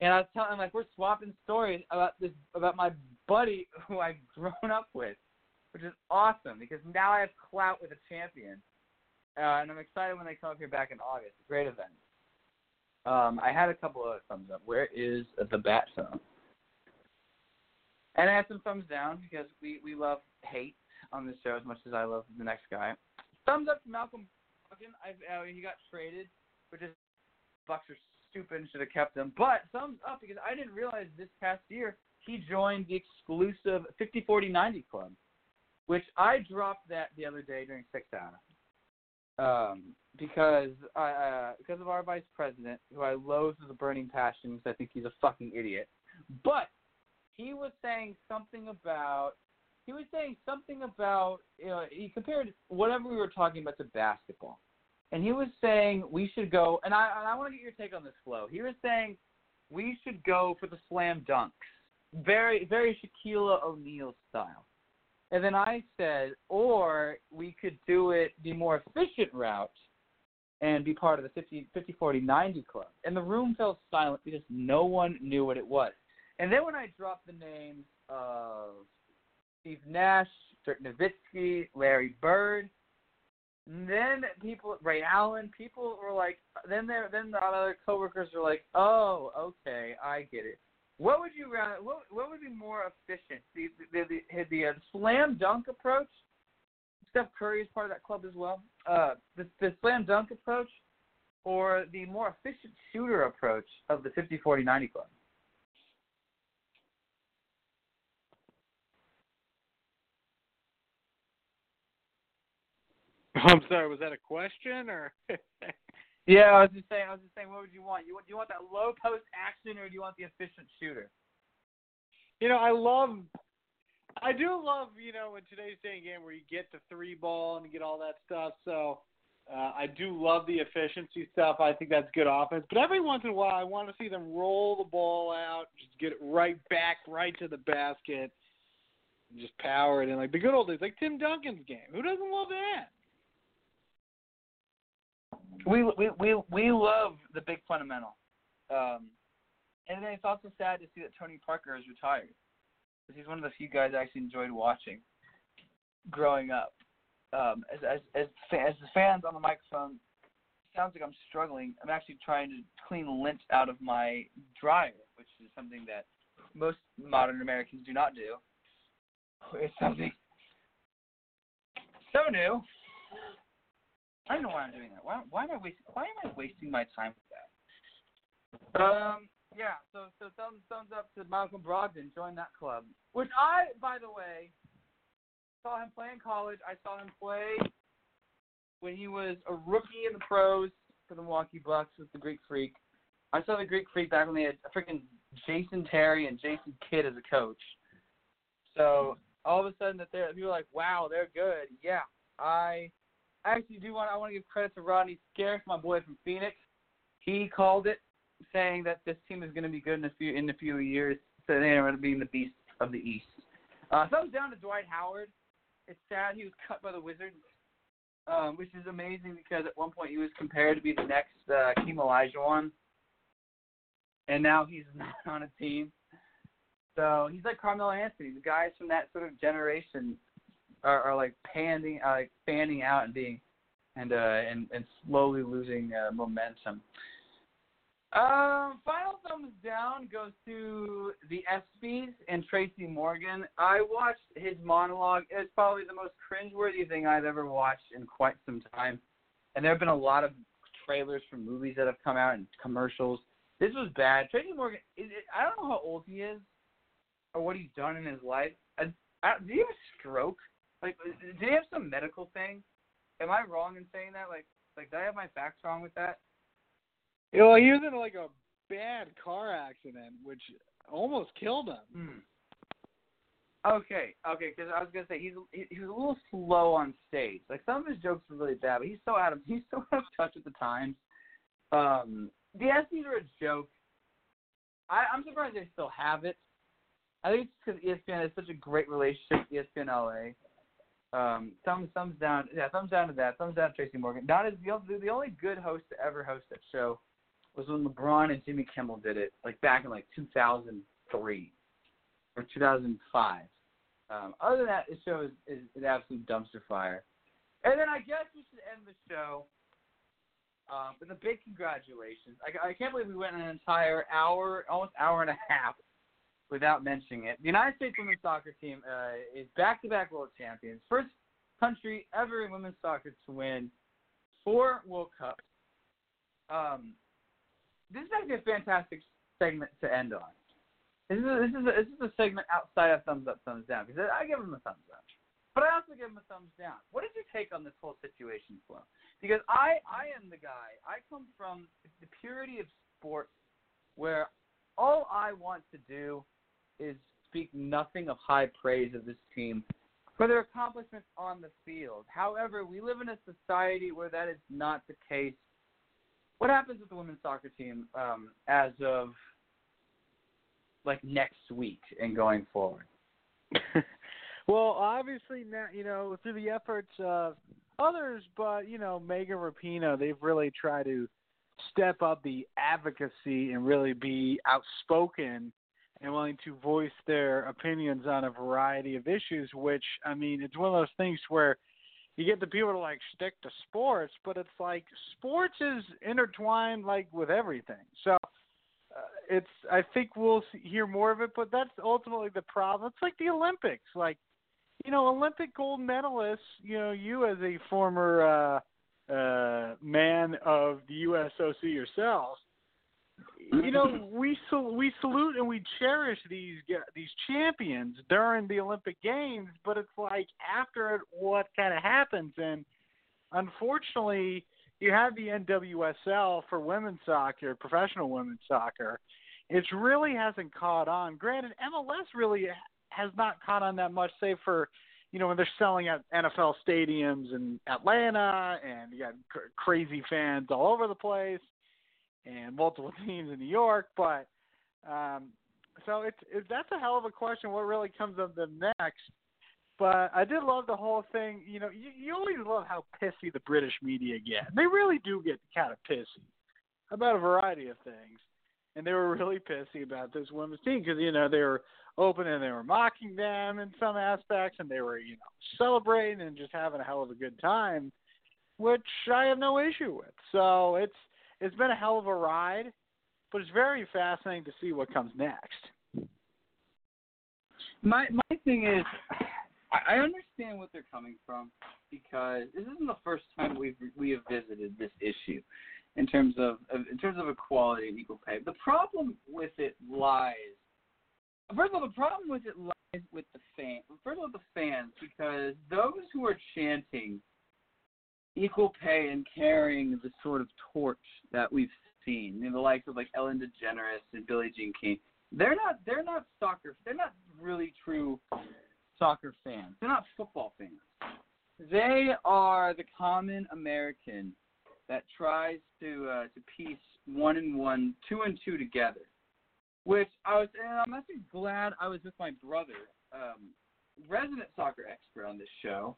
S10: And I was telling him like we're swapping stories about this about my buddy who I've grown up with, which is awesome because now I have clout with a champion, uh, and I'm excited when they come up here back in August. Great event. Um, I had a couple of thumbs up. Where is the bat phone? And I had some thumbs down because we we love hate on this show as much as I love the next guy. Thumbs up to Malcolm Brogdon. I've, uh, he got traded, which is Bucks are stupid and should have kept him. But thumbs up because I didn't realize this past year he joined the exclusive 50-40-90 club, which I dropped that the other day during six hour. Um, because I uh, because of our vice president, who I loathe with a burning passion because I think he's a fucking idiot. But he was saying something about he was saying something about you know he compared whatever we were talking about to basketball, and he was saying we should go and I and I want to get your take on this flow. He was saying we should go for the slam dunks, very very Shaquille O'Neal style. And then I said, or we could do it the more efficient route and be part of the 50, 50 40, 90 club. And the room fell silent because no one knew what it was. And then when I dropped the names of Steve Nash, Dirk Nowitzki, Larry Bird, then people, Ray Allen, people were like, then there, then the other coworkers were like, oh, okay, I get it. What would you? What what would be more efficient? The the the, the, uh, slam dunk approach. Steph Curry is part of that club as well. Uh, the the slam dunk approach, or the more efficient shooter approach of the 50-40-90 club.
S11: I'm sorry. Was that a question or?
S10: Yeah, I was just saying. I was just saying. What would you want? You want? Do you want that low post action, or do you want the efficient shooter?
S11: You know, I love. I do love, you know, in today's day and game where you get the three ball and you get all that stuff. So uh, I do love the efficiency stuff. I think that's good offense. But every once in a while, I want to see them roll the ball out, just get it right back, right to the basket, and just power it in like the good old days, like Tim Duncan's game. Who doesn't love that?
S10: We we we we love the big fundamental, um, and then it's also sad to see that Tony Parker is retired because he's one of the few guys I actually enjoyed watching growing up. Um, as as as as the fans on the microphone, sounds like I'm struggling. I'm actually trying to clean lint out of my dryer, which is something that most modern Americans do not do. It's something so new. I don't know why I'm doing that. Why, why am I wasting? Why am I wasting my time with that? Um. Yeah. So so thumbs thumbs up to Malcolm Brogdon. Join that club. Which I, by the way, saw him play in college. I saw him play when he was a rookie in the pros for the Milwaukee Bucks with the Greek Freak. I saw the Greek Freak back when they had freaking Jason Terry and Jason Kidd as a coach. So all of a sudden that they're people are like, wow, they're good. Yeah, I I actually do want I want to give credit to Rodney Scarce, my boy from Phoenix. He called it, saying that this team is going to be good in a few in a few years. So they're going to be the beast of the East. Uh, thumbs down to Dwight Howard. It's sad he was cut by the Wizards, um, which is amazing because at one point he was compared to be the next uh, Keem Olajuwon, and now he's not on a team. So he's like Carmelo Anthony. The guys from that sort of generation are, are like panning, uh, like fanning out and being, and uh, and and slowly losing uh, momentum. Um, final thumbs down goes to the ESPYS and Tracy Morgan. I watched his monologue. It's probably the most cringeworthy thing I've ever watched in quite some time. And there have been a lot of trailers for movies that have come out and commercials. This was bad. Tracy Morgan, it, I don't know how old he is or what he's done in his life. I, I, did he have a stroke? Like, did he have some medical thing? Am I wrong in saying that? Like, like, did I have my facts wrong with that?
S11: You know, he was in like a bad car accident, which almost killed him.
S10: Hmm. Okay, okay, because I was gonna say he's he, he was a little slow on stage. Like some of his jokes were really bad, but he's so out of he's so out of touch with the times. Um, the ESPYS are a joke. I, I'm surprised they still have it. I think it's because ESPN has such a great relationship with ESPN LA. Um, thumbs thumbs down, yeah, thumbs down to that. Thumbs down to Tracy Morgan. Not as the the only good host to ever host that show was when LeBron and Jimmy Kimmel did it, like back in like 2003 or 2005. Um, other than that, the show is, is an absolute dumpster fire. And then I guess we should end the show um, with a big congratulations. I, I can't believe we went an entire hour, almost hour and a half, without mentioning it. The United States women's soccer team uh, is back-to-back world champions. First country ever in women's soccer to win four World Cups. Um, this is actually a fantastic segment to end on. This is a, this is a, this is a segment outside of thumbs up, thumbs down because I give them a thumbs up, but I also give them a thumbs down. What is your take on this whole situation, Flo? Because I I am the guy. I come from the purity of sports, where all I want to do is speak nothing of high praise of this team for their accomplishments on the field. However, we live in a society where that is not the case. What happens with the women's soccer team um, as of like next week and going forward?
S11: well, obviously now you know through the efforts of others, but you know Megan Rapinoe, they've really tried to step up the advocacy and really be outspoken and willing to voice their opinions on a variety of issues. Which I mean, it's one of those things where you get the people to like stick to sports, but it's like sports is intertwined like with everything. So uh, it's I think we'll hear more of it, but that's ultimately the problem. It's like the Olympics, like you know, Olympic gold medalists. You know, you as a former uh, uh, man of the USOC yourself, you know, we sal- we salute and we cherish these these champions during the Olympic Games, but it's like after what kind of happens, and unfortunately, you have the NWSL for women's soccer, professional women's soccer. It really hasn't caught on. Granted, MLS really has not caught on that much, save for you know when they're selling at NFL stadiums in Atlanta, and you got cr- crazy fans all over the place and multiple teams in New York. But um, so it's it, that's a hell of a question. What really comes of them next? But I did love the whole thing. You know, you, you always love how pissy the British media get. They really do get kind of pissy about a variety of things, and they were really pissy about this women's team because you know they were open and they were mocking them in some aspects, and they were you know celebrating and just having a hell of a good time, which I have no issue with. So it's it's been a hell of a ride, but it's very fascinating to see what comes next.
S10: My my thing is, I understand what they're coming from because this isn't the first time we've we have visited this issue in terms of in terms of equality and equal pay. The problem with it lies. First of all, the problem with it lies with the fans. First of all, the fans, because those who are chanting equal pay and carrying the sort of torch that we've seen, know, the likes of like Ellen DeGeneres and Billie Jean King. They're not they're not soccer they're not really true soccer fans. They're not football fans. They are the common American that tries to uh, to piece one and one, two and two together. Which I was, and I'm actually glad I was with my brother, um, resident soccer expert on this show,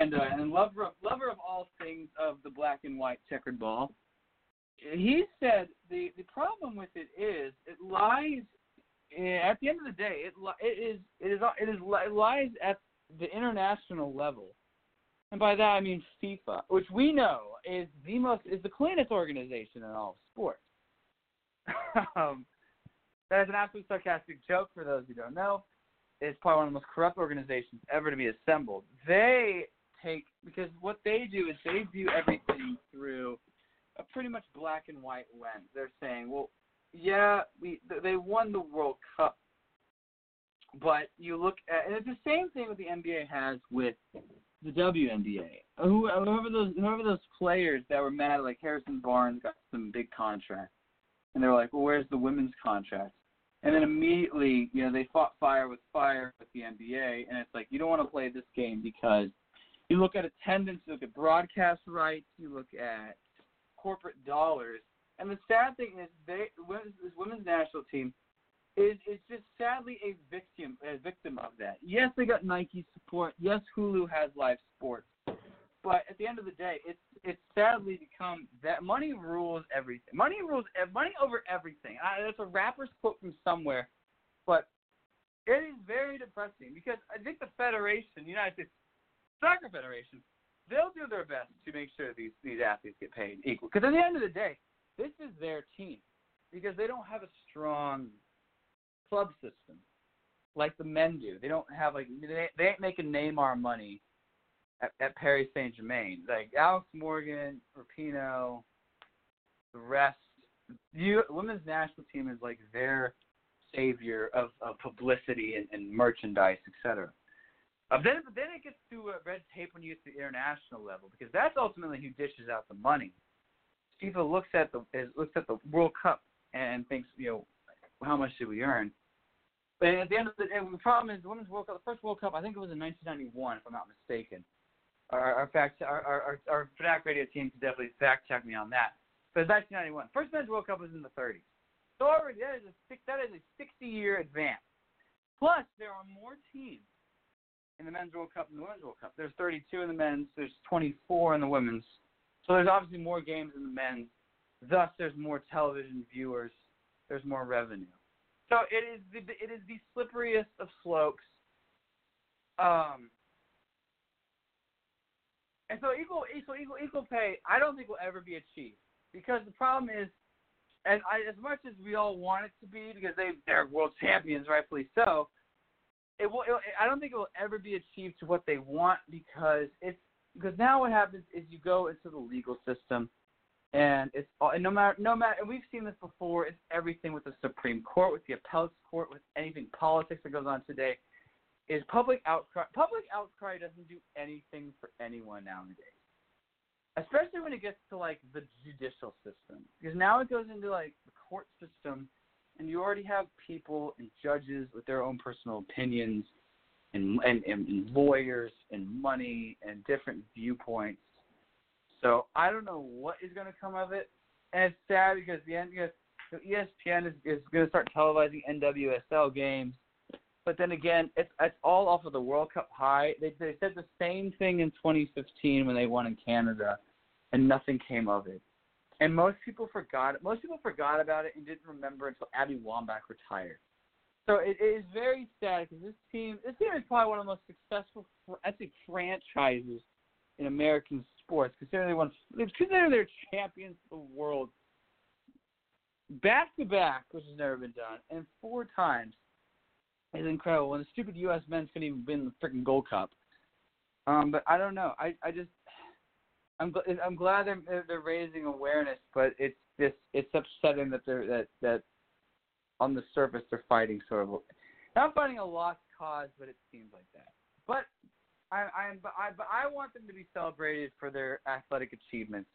S10: and uh, and lover of, lover of all things of the black and white checkered ball. He said the the problem with it is it lies at the end of the day it it is it is it is it lies at the international level, and by that I mean FIFA, which we know is the most is the cleanest organization in all of sports. um, that is an absolute sarcastic joke for those who don't know is probably one of the most corrupt organizations ever to be assembled. They take because what they do is they view everything through a pretty much black and white lens. They're saying, well, yeah, we they won the World Cup, but you look at and it's the same thing what the NBA has with the WNBA. Whoever those whoever those players that were mad like Harrison Barnes got some big contract, and they were like, well, where's the women's contract? And then immediately, you know, they fought fire with fire with the NBA, and it's like you don't want to play this game because you look at attendance, you look at broadcast rights, you look at corporate dollars, and the sad thing is, they this women's national team is is just sadly a victim a victim of that. Yes, they got Nike support. Yes, Hulu has live sports, but at the end of the day, it's it's sadly become that money rules everything. Money rules money over everything. I, that's a rapper's quote from somewhere, but it is very depressing because I think the federation, United States Soccer Federation, they'll do their best to make sure these these athletes get paid equal. Because at the end of the day, this is their team because they don't have a strong club system like the men do. They don't have like they, they ain't making Neymar money at, at Paris Saint Germain. Like Alex Morgan, Rapinoe, the rest you women's national team is like their savior of, of publicity and, and merchandise, etc. Uh, then, but then it gets to uh, red tape when you get to the international level because that's ultimately who dishes out the money. FIFA looks at the looks at the World Cup and thinks, you know, how much did we earn? But at the end of the day, the problem is the Women's World Cup. The first World Cup, I think it was in 1991, if I'm not mistaken. Our, fact, our our our Fanatic Radio team can definitely fact check me on that. But 1991, first Men's World Cup was in the 30s. So already that is a six, that is a 60 year advance. Plus, there are more teams in the Men's World Cup than the Women's World Cup. There's 32 in the men's. There's 24 in the women's. So there's obviously more games in the men's. Thus, there's more television viewers. There's more revenue. So it is the it is the slipperiest of slopes. Um, and so equal equal equal equal pay, I don't think will ever be achieved because the problem is, and I, as much as we all want it to be because they they're world champions, rightfully so. It will. It, I don't think it will ever be achieved to what they want because it's because now what happens is you go into the legal system and it's all, and no matter no matter and we've seen this before. It's everything with the Supreme Court, with the appellate court, with anything politics that goes on today. Is public outcry? Public outcry doesn't do anything for anyone nowadays, especially when it gets to like the judicial system, because now it goes into like the court system, and you already have people and judges with their own personal opinions, and and, and lawyers and money and different viewpoints so I don't know what is going to come of it, and it's sad because the because ESPN is, is going to start televising NWSL games, but then again, it's it's all off of the World Cup high. They they said the same thing in 2015 when they won in Canada, and nothing came of it. And most people forgot. Most people forgot about it and didn't remember until Abby Wambach retired. So it, it is very sad because this team, this team is probably one of the most successful, I think, franchises in American sports, considering they won, considering they're champions of the world back to back, which has never been done, and four times is incredible. When the stupid U.S. men's couldn't even win the freaking Gold Cup. Um, but I don't know. I I just I'm I'm glad they're they're raising awareness, but it's just it's upsetting that they're that that on the surface they're fighting sort of not fighting a lost cause, but it seems like that. But I, I, but I, but I want them to be celebrated for their athletic achievements.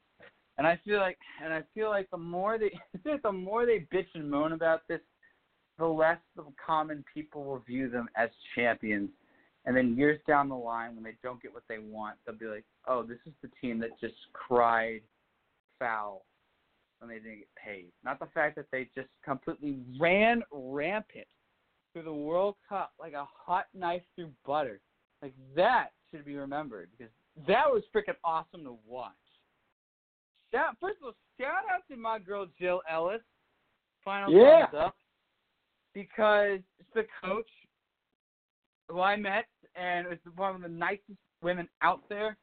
S10: And I feel like, and I feel like the more they, the more they bitch and moan about this, the less the common people will view them as champions. And then years down the line, when they don't get what they want, they'll be like, "Oh, this is the team that just cried foul when they didn't get paid." Not the fact that they just completely ran rampant through the World Cup like a hot knife through butter. Like that should be remembered because that was freaking awesome to watch. Shout, first of all, shout out to my girl Jill Ellis. Final
S11: yeah.
S10: thumbs up because the coach who I met and it's one of the nicest women out there.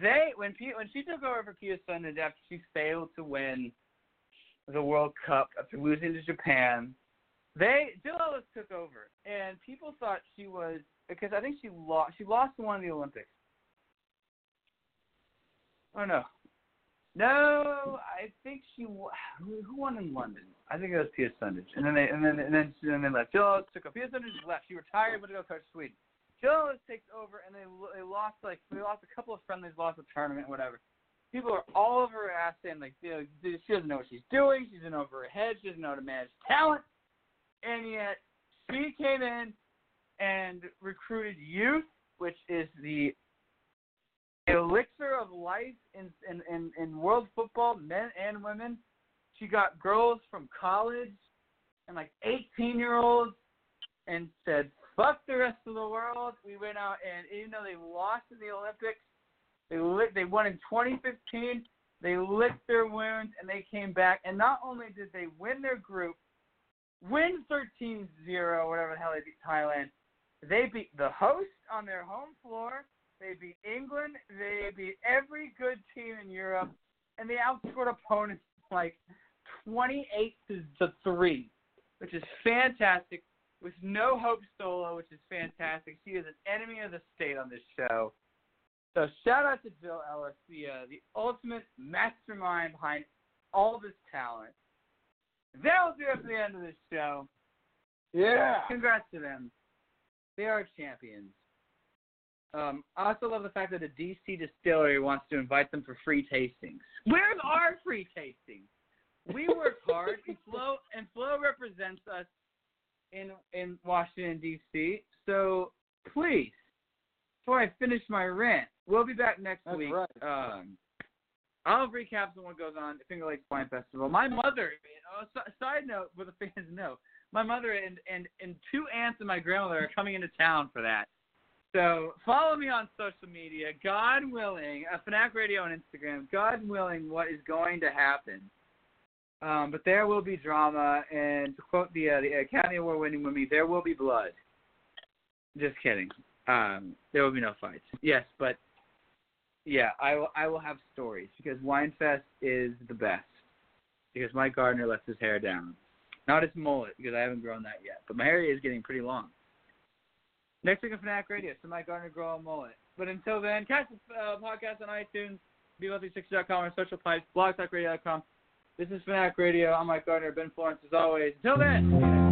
S10: They when P, when she took over for Pia Sundhage after she failed to win the World Cup after losing to Japan, they Jill Ellis took over and people thought she was because I think she lost. She lost one of the Olympics. Oh no, no, I think she who, won in London. I think it was Pia Sundhage, and then they and then and then and then left. Jill took a Pia Sundhage left. She retired, went to go coach Sweden. Jill takes over, and they they lost like they lost a couple of friendlies, lost a tournament, whatever. People are all over her ass saying like, you know, she doesn't know what she's doing. She's in over her head. She doesn't know how to manage talent, and yet she came in and recruited youth, which is the elixir of life in, in, in, in world football, men and women. She got girls from college and like 18 year olds and said, fuck the rest of the world. We went out and even though they lost in the Olympics, they lit, they won in 2015. They licked their wounds and they came back. And not only did they win their group, win 13-0, whatever the hell they beat Thailand, they beat the host on their home floor. They beat England. They beat every good team in Europe, and they outscored opponents like 28 to three, which is fantastic. With no Hope Solo, which is fantastic. She is an enemy of the state on this show. So shout out to Jill Ellis, the uh, the ultimate mastermind behind all this talent. That'll do it for the end of this show.
S11: Yeah.
S10: Congrats to them. They are champions. Um, I also love the fact that a DC distillery wants to invite them for free tastings. Where's our free tasting? We work hard, and Flo and Flo represents us in in Washington D.C. So please, before I finish my rant, we'll be back next
S11: That's
S10: week.
S11: right.
S10: Um, I'll recap what goes on at Finger Lakes Wine Festival. My mother, oh, si- side note, for the fans know, my mother and, and, and two aunts and my grandmother are coming into town for that. So follow me on social media. God willing, uh, Fanatic Radio on Instagram. God willing, what is going to happen? Um, but there will be drama, and to quote the uh, the Academy Award winning movie, there will be blood. Just kidding. Um, there will be no fights. Yes, but yeah, I will. I will have stories because Winefest is the best. Because Mike Gardner lets his hair down, not his mullet because I haven't grown that yet, but my hair is getting pretty long. Next week on Fanatic Radio, so Mike Gardner grow a mullet. But until then, catch the uh, podcast on iTunes, b136.com, or social pipes, blogtalkradio.com. This is Fanatic Radio. I'm Mike Gardner, Ben Florence, as always. Until then.